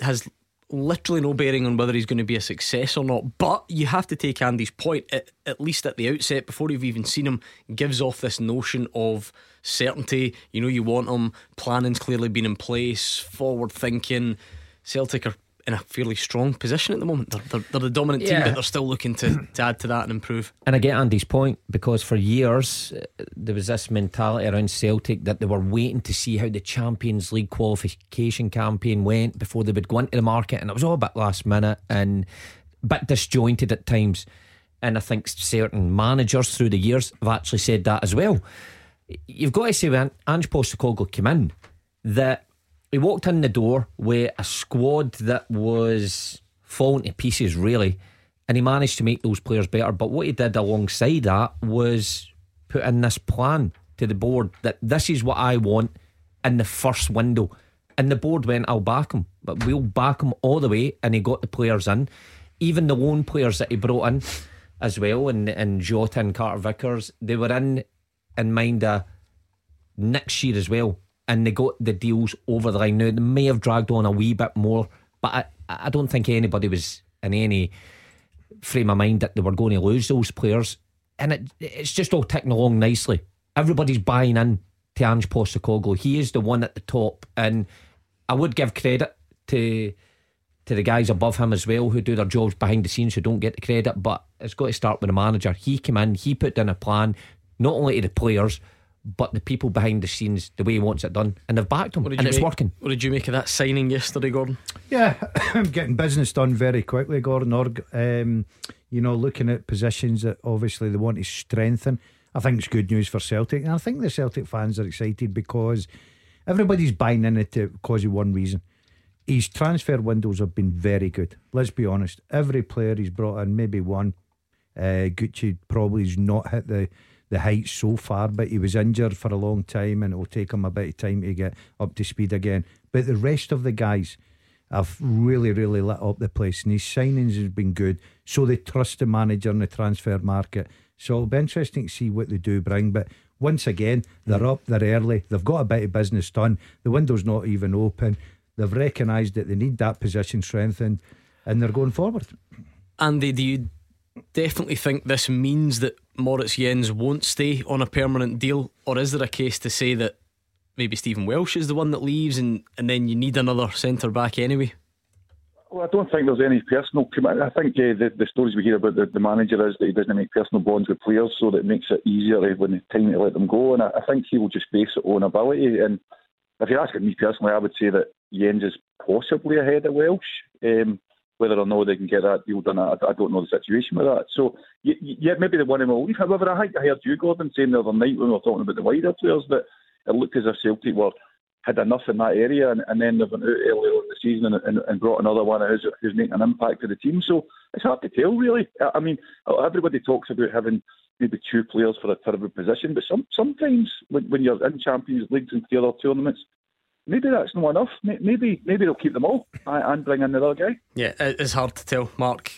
has literally no bearing on whether he's going to be a success or not. But you have to take Andy's point, at, at least at the outset, before you've even seen him, gives off this notion of certainty. You know, you want him, planning's clearly been in place, forward thinking. Celtic are in a fairly strong position at the moment. They're, they're, they're the dominant team, but they're still looking to, to add to that and improve. And I get Andy's point because for years uh, there was this mentality around Celtic that they were waiting to see how the Champions League qualification campaign went before they would go into the market, and it was all a bit last minute and a bit disjointed at times. And I think certain managers through the years have actually said that as well. You've got to say when Ange Postecoglou came in that he walked in the door with a squad that was falling to pieces, really, and he managed to make those players better. But what he did alongside that was put in this plan to the board that this is what I want in the first window. And the board went, I'll back him, but we'll back him all the way. And he got the players in, even the loan players that he brought in as well, and, and Jota and Carter Vickers, they were in in mind of next year as well. And they got the deals over the line. Now, they may have dragged on a wee bit more, but I, I don't think anybody was in any frame of mind that they were going to lose those players. And it, it's just all ticking along nicely. Everybody's buying in to Ange Postecoglou. He is the one at the top. And I would give credit to to the guys above him as well who do their jobs behind the scenes who don't get the credit. But it's got to start with the manager. He came in, he put in a plan, not only to the players, but the people behind the scenes, the way he wants it done. And they've backed him. And it's make- working. What did you make of that signing yesterday, Gordon? Yeah, I'm getting business done very quickly, Gordon. Org. Um, you know, looking at positions that obviously they want to strengthen. I think it's good news for Celtic, and I think the Celtic fans are excited because everybody's buying in it because of one reason. His transfer windows have been very good. Let's be honest. Every player he's brought in, maybe one. Uh, Gucci probably has not hit the the heights so far, but he was injured for a long time, and it will take him a bit of time to get up to speed again. But the rest of the guys have really, really lit up the place, and his signings has been good. So they trust the manager in the transfer market. So it'll be interesting to see what they do bring. But once again, they're up, they're early, they've got a bit of business done. The window's not even open. They've recognised that they need that position strengthened, and they're going forward. Andy, do you definitely think this means that Moritz Jenz won't stay on a permanent deal, or is there a case to say that maybe Stephen Welsh is the one that leaves, and, and then you need another centre back anyway? Well, I don't think there's any personal. I think uh, the, the stories we hear about the, the manager is that he doesn't make personal bonds with players, so that it makes it easier when it's time to let them go. And I, I think he will just base it on ability. And if you're asking me personally, I would say that Jenz is possibly ahead of Welsh. Um, whether or not they can get that deal done, I, I don't know the situation with that. So, yeah, maybe the one in will leave. However, I think I heard you, Gordon, saying the other night when we were talking about the wider players that it looked as if Celtic were had enough in that area, and, and then they went out earlier in the season and, and, and, brought another one who's, who's making an impact to the team. So it's hard to tell, really. I mean, everybody talks about having maybe two players for a terrible position, but some, sometimes when, when you're in Champions Leagues and the other tournaments, maybe that's not enough. Maybe maybe they'll keep them all and bring in another guy. Yeah, it's hard to tell, Mark.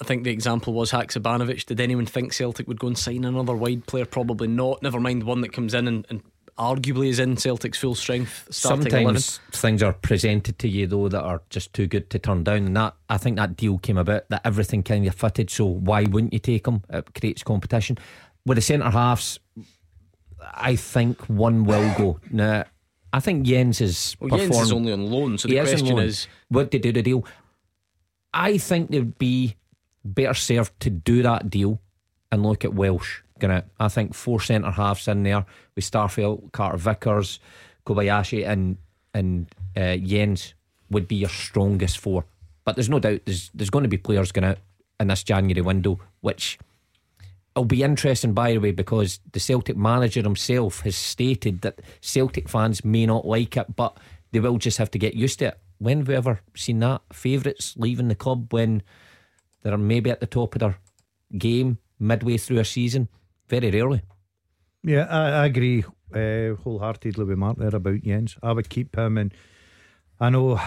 I think the example was Haksabanovic. Did anyone think Celtic would go and sign another wide player? Probably not. Never mind one that comes in and, and arguably is in Celtic's full strength. Sometimes 11. things are presented to you though that are just too good to turn down, and that I think that deal came about that everything kind of fitted. So why wouldn't you take them? It creates competition with the centre halves. I think one will go now. I think Jenz is. Well, Jenz is only on loan, so the question is, would they do the deal? I think they'd be better served to do that deal and look at Welsh gonna. I think four centre halves in there with Starfelt, Carter Vickers, Kobayashi, and and uh, Jenz would be your strongest four. But there's no doubt there's there's going to be players going out in this January window, which will be interesting by the way because the Celtic manager himself has stated that Celtic fans may not like it, but they will just have to get used to it. When have we ever seen that? Favourites leaving the club when they're maybe at the top of their game midway through a season? Very rarely. Yeah, I, I agree uh, wholeheartedly with Mark there about Jenz. I would keep him, and I know uh,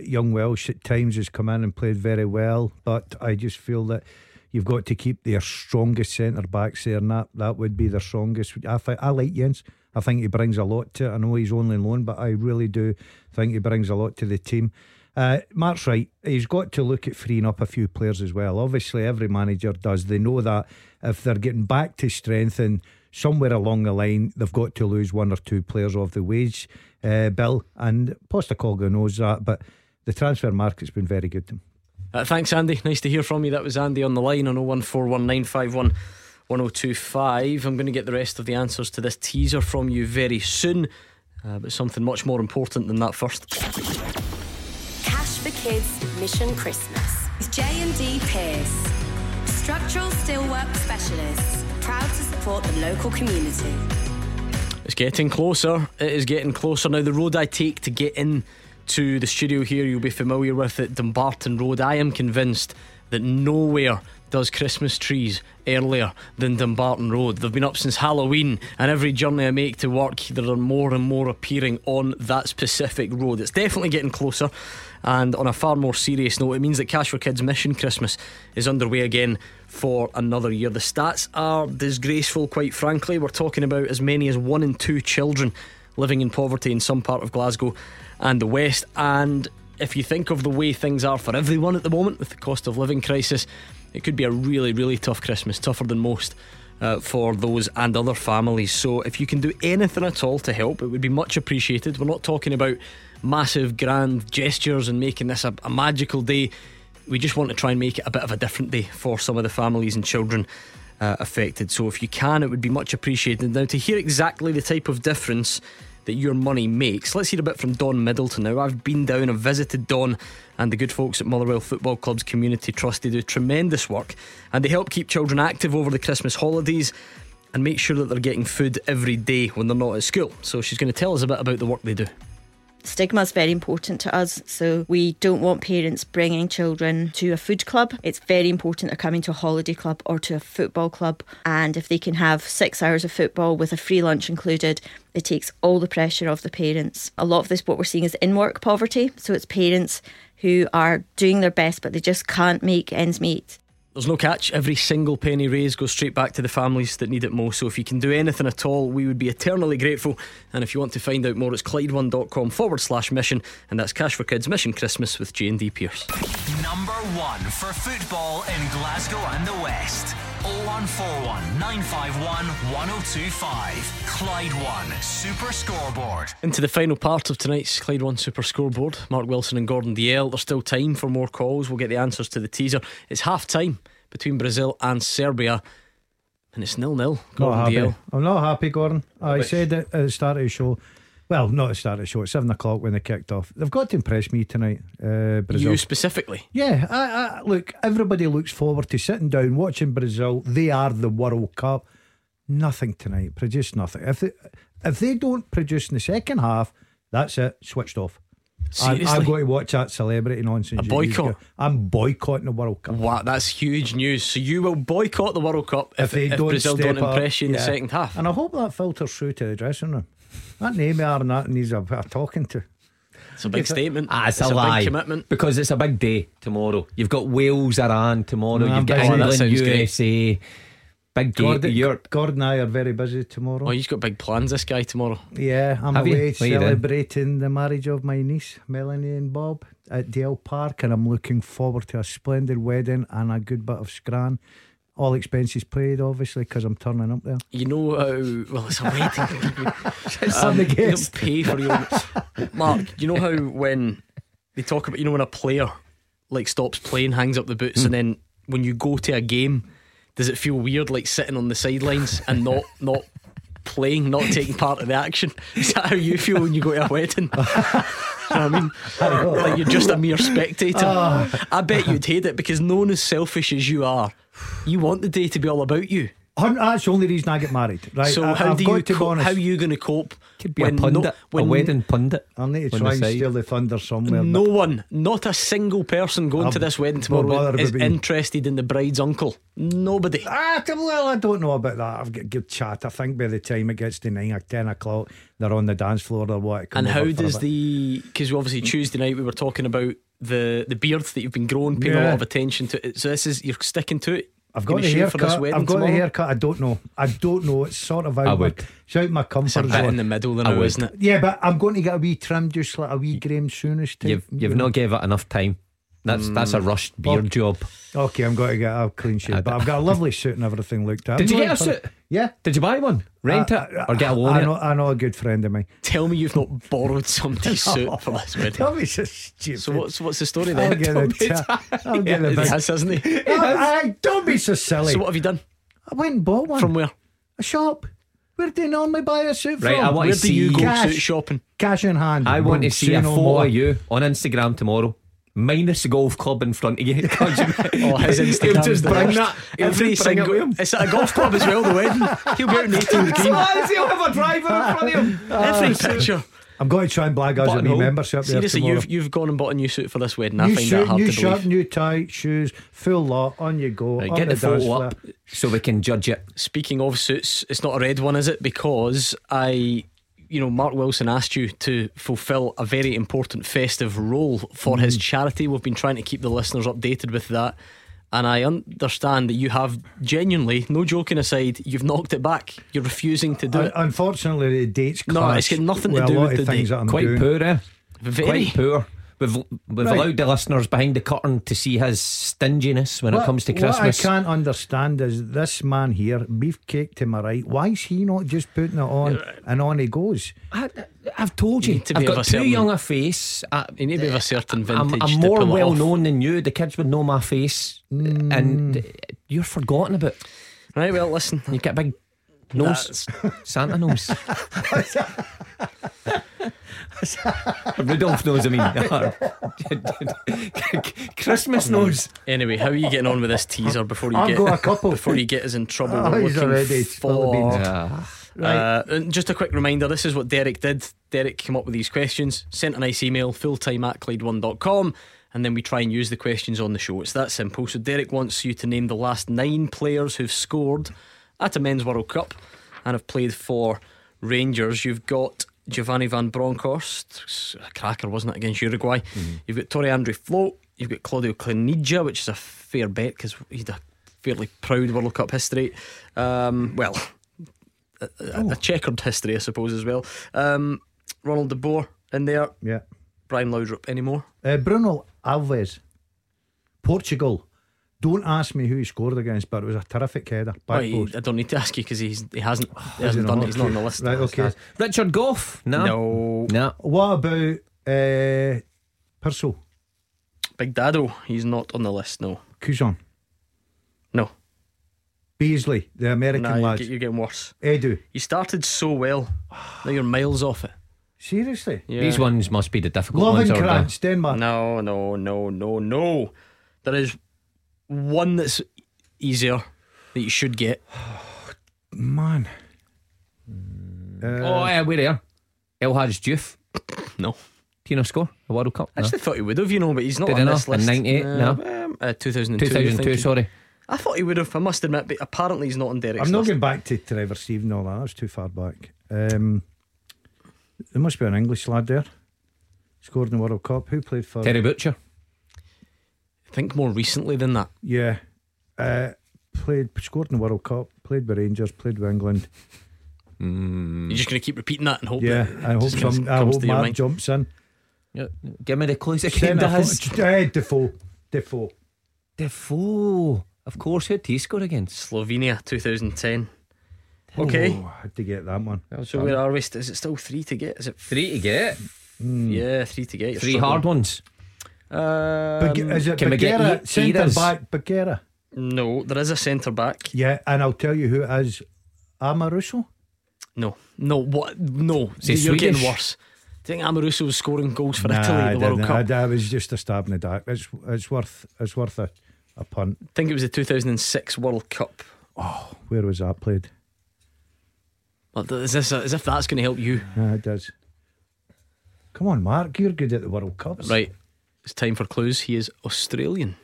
young Welsh at times has come in and played very well, but I just feel that you've got to keep their strongest centre backs there, and that, that would be their strongest. I th- I like Jenz. I think he brings a lot to it. I know he's only loan, but I really do think he brings a lot to the team. Uh, Mark's right. He's got to look at freeing up a few players as well. Obviously, every manager does. They know that if they're getting back to strength and somewhere along the line, they've got to lose one or two players off the wage uh, bill. And Postecoglou knows that, but the transfer market's been very good to him. Uh, thanks, Andy. Nice to hear from you. That was Andy on the line on 0141951. 1025. I'm going to get the rest of the answers to this teaser from you very soon, uh, but something much more important than that first Cash for Kids Mission Christmas J&D Pierce. Structural steelwork specialists, proud to support the local community. It's getting closer. It is getting closer. Now, the road I take to get in to the studio here, you'll be familiar with it, Dumbarton Road. I am convinced that nowhere does Christmas trees earlier than Dumbarton Road. They've been up since Halloween, and every journey I make to work, there are more and more appearing on that specific road. It's definitely getting closer. And on a far more serious note, it means that Cash for Kids Mission Christmas is underway again for another year. The stats are disgraceful, quite frankly. We're talking about as many as one in two children living in poverty in some part of Glasgow and the West. And if you think of the way things are for everyone at the moment with the cost of living crisis, it could be a really, really tough Christmas, tougher than most. Uh, for those and other families. So, if you can do anything at all to help, it would be much appreciated. We're not talking about massive grand gestures and making this a, a magical day. We just want to try and make it a bit of a different day for some of the families and children uh, affected. So if you can, it would be much appreciated. Now, to hear exactly the type of difference that your money makes, let's hear a bit from Dawn Middleton. Now, I've been down, I've visited Dawn and the good folks at Motherwell Football Club's Community Trust. They do tremendous work and they help keep children active over the Christmas holidays and make sure that they're getting food every day when they're not at school. So she's going to tell us a bit about the work they do. Stigma is very important to us, so we don't want parents bringing children to a food club. It's very important they're coming to a holiday club or to a football club, and if they can have six hours of football with a free lunch included, it takes all the pressure off the parents. A lot of this, what we're seeing, is in work poverty, so it's parents who are doing their best but they just can't make ends meet. There's no catch. Every single penny raised goes straight back to the families that need it most. So if you can do anything at all, we would be eternally grateful. And if you want to find out more, it's Clyde1.com forward slash mission. And that's Cash for Kids Mission Christmas with J&D Pierce. Number one for football in Glasgow and the West. 0141 951 1025. Clyde One Super Scoreboard. Into the final part of tonight's Clyde One Super Scoreboard. Mark Wilson and Gordon Dalziel. There's still time for more calls. We'll get the answers to the teaser. It's half time between Brazil and Serbia, and it's nil nil. Not Gordon happy. Dalziel. I'm not happy, Gordon. I Which- said at the start of the show. Well, not at the start of the show. It's seven o'clock when they kicked off. They've got to impress me tonight, uh, Brazil. You specifically. Yeah, I, I, look, everybody looks forward to sitting down watching Brazil. They are the World Cup. Nothing tonight. Produce nothing. If they, if they don't produce in the second half, that's it. Switched off. Seriously? I'm going to watch that celebrity nonsense. A boycott? I'm boycotting the World Cup. Wow, that's huge news. So you will boycott the World Cup if, If they if don't Brazil don't up, impress you in the second half. And I hope that filters through to the dressing room. That name Neymar and that needs a bit of talking to. It's a big statement. Ah, it's, It's a, a big commitment. Because it's a big day tomorrow. You've got Wales, Iran tomorrow. No, You've got busy. Oh, that England, sounds great. USA. Big game. Gordon, You're, Gordon and I are very busy tomorrow. Oh, he's got big plans, this guy, tomorrow. Yeah, I'm Have away you celebrating the marriage of my niece, Melanie and Bob, at Dale Park, and I'm looking forward to a splendid wedding and a good bit of scran. All expenses paid, obviously, because I'm turning up there. You know how well it's a wedding. Um, the you don't pay for your Mark. You know how when they talk about you know when a player like stops playing, hangs up the boots, Hmm. and then when you go to a game, does it feel weird like sitting on the sidelines and not not playing, not taking part of the action? Is that how you feel when you go to a wedding? You know what I mean? Like you're just a mere spectator. Ah. I bet you'd hate it because known as selfish as you are, you want the day to be all about you. That's the only reason I get married, right? So I, how I've do you to be cope, honest. how are you going to cope? could be a pundit, no- when a wedding pundit. I'll need to try and steal the thunder somewhere. No but one, not a single person going I'll- to this wedding tomorrow is about interested in the bride's uncle. Nobody. Ah, well, I don't know about that. I've got good chat. I think by the time it gets to nine or ten o'clock, they're on the dance floor or what. And how does the? Because obviously Tuesday night we were talking about the the beard that you've been growing, paying a lot of attention to. it. So this is you're sticking to it. I've got the shoot for this haircut. wedding I've got the tomorrow? haircut. I don't know. I don't know. It's sort of out. I my- would. It's out my It's comfort bit in the middle I now, would. isn't it? Yeah, but I'm going to get a wee trim, just like a wee Graham Souness type. You've you you've know. not gave it enough time. That's that's a mm. rushed beard job. Okay, I'm going to get a clean shave, but I've got a lovely suit and everything looked at. Did you I'm get a suit? Yeah. Did you buy one? Rent I- it or get a loan? I it? know, I know a good friend of mine. Tell me you've not borrowed somebody's suit for this wedding. Tell me so stupid. So what's what's the story then? I'll then? get the, I'll get the He big. has, hasn't he? I, I- don't be so silly. So what have you done? I went and bought one From where? a shop. Where do you normally buy a suit from? Right, from? I want Where to do you go cash. suit shopping? Cash in hand. I want Boom, to see a no photo more. of you on Instagram tomorrow. Minus the golf club in front of you. 'Cause you- Oh, his He'll Instagram's just the bring that. He'll Every just bring it single. with him. It's at a golf club as well. The wedding. He'll be out in 18th green. What? He'll have a driver in front of him. Every oh, picture. I'm going to try and blag us a wee Buttonhole. membership Seriously, tomorrow. you've you've gone and bought a new suit for this wedding. I new find suit, that hard new to shirt, believe. new tie, shoes, full lot. On you go. Right, on get the dance photo up so we can judge it. Speaking of suits, it's not a red one, is it? Because I, you know, Mark Wilson asked you to fulfil a very important festive role for Mm. his charity. We've been trying to keep the listeners updated with that. And I understand that you have genuinely, no joking aside, you've knocked it back. You're refusing to do it. Unfortunately, the dates. No, it's got nothing to do with the things date. that I'm Quite doing. poor, eh? Very. Quite poor. We've, we've Right. allowed the listeners behind the curtain to see his stinginess when it comes to Christmas. What I can't understand is this man here, beefcake to my right. Why is he not just putting it on and on he goes? I, I've told you, need to I've got a too certain- young a face. I, You need to have a certain I'm, vintage. I'm to more pull well off. known than you. The kids would know my face, Mm. and you're forgotten about. Right, well, listen. You get a big nose, Santa nose. Rudolph knows, I mean. Christmas knows. Anyway, how are you getting on with this teaser before you I've get got a couple. before you get us in trouble? Oh, he's already for beans. Ah. Uh, and just a quick reminder this is what Derek did. Derek came up with these questions, sent a nice email, fulltime at Clyde1.com, and then we try and use the questions on the show. It's that simple. So Derek wants you to name the last nine players who've scored at a Men's World Cup and have played for Rangers. You've got Giovanni Van Bronckhorst, a cracker, wasn't it, against Uruguay? You've got Tore Andre Flo, you've got Claudio Caniggia, which is a fair bet because he's a fairly proud World Cup history. Um, well, a, a- a checkered history, I suppose, as well. Um, Ronald De Boer in there. Yeah. Brian Laudrup anymore. Uh, Bruno Alves, Portugal. Don't ask me who he scored against, but it was a terrific header. Well, he- I don't need to ask you because he's he hasn't he hasn't he done not? it. He's not on the list. Right, okay. Richard Gough? No. No. No. What about uh, Purcell? Big Dado. He's not on the list. No. Cousin? No. Beasley, the American Nah, you're, you're getting worse. Edu. You started so well. Now you're miles off it. Seriously? Yeah. These ones must be the difficult ones. or the- Lovenkrands, Denmark. No, no, no, no, no. There is one that's easier that you should get. Man. Uh, oh, yeah, we're there. El Hadj Diouf. No. Do you know score? The World Cup? I No. actually thought he would have, you know, but he's not Did on he not? this In list. 98? No. Um, uh, 2002. 2002, sorry. I thought he would have, I must admit, but apparently he's not on Derek's I'm not list. going back to Trevor Steven and all that. That's too far back. Um, there must be an English lad there. Scored in the World Cup. Who played for Terry Butcher. I think more recently than that. Yeah. Uh, played scored in the World Cup. Played by Rangers. Played by England. Mm. You're just going to keep repeating that and hope yeah. that I hope just comes- I hope to your Mark mind. jumps in. Yeah. Give me the clues again, Centre Daz. fo- uh, Defoe. Defoe. Defoe. Of course, who'd he score against? Slovenia 2010. Okay. Oh, I had to get that one. So where are we? Is it still three to get? Is it Three to get. Yeah, three to get. You're Three struggling. hard ones. Um, Bag- is it can we get Bougherra? Centre eras? back Bougherra. No, there is a centre back. Yeah, and I'll tell you who it is. Amoruso. No, no, what? No, Is he you're getting worse. Do you think Amoruso was scoring goals for Nah, Italy I at the World didn't. Cup? I, I, that was just a stab in the dark. It's it's worth it's worth a, a punt. think it was the 2006 World Cup. Oh, where was that played? Well, Is this as if that's going to help you? Yeah, it does. Come on, Mark, you're good at the World Cups. Right, it's time for clues. He is Australian.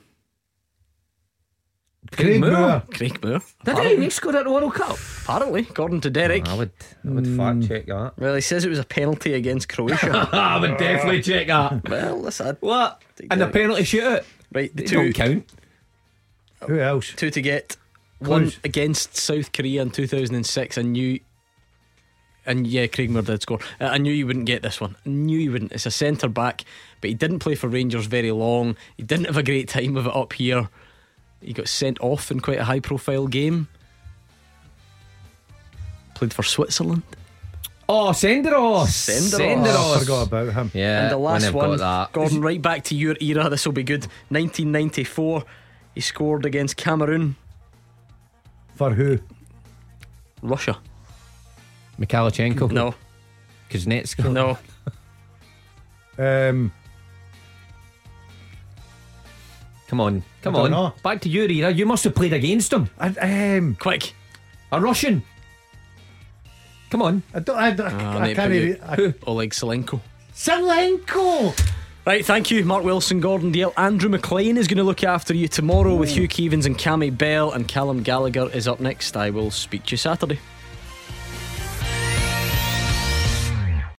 Craig Moore. Craig Moore. Did he? He scored at the World Cup. Apparently, according to Derek. I would, I would fact check that. Well, he says it was a penalty against Croatia. I would definitely check that. well, that's a What? And the penalty shootout? right. The They two, don't count. Who else? two to get. One Clues. against South Korea in 2006. I knew. And yeah, Craig Moore did score. Uh, I knew you wouldn't get this one. I knew you wouldn't. It's a centre back, but he didn't play for Rangers very long. He didn't have a great time of it up here. He got sent off in quite a high profile game. Played for Switzerland. Oh, Senderos. Senderos. Oh, I forgot about him. Yeah, and the last one, that. Gordon, right back to your era. This will be good. 1994, he scored against Cameroon, For who? Russia. Mikhailchenko. No, Kuznetski. no. Um, Come on. Come I don't on. know. Back to you, era. You must have played against him. I, um, Quick. A Russian. Come on. I don't. I, I, Ah, I mate, can't. put you- Even, I, Oleg Salenko. Salenko. Right, thank you, Mark Wilson, Gordon Dale. Andrew McLean is going to look after you tomorrow with Hugh Keevins and Cammy Bell, and Callum Gallagher is up next. I will speak to you Saturday.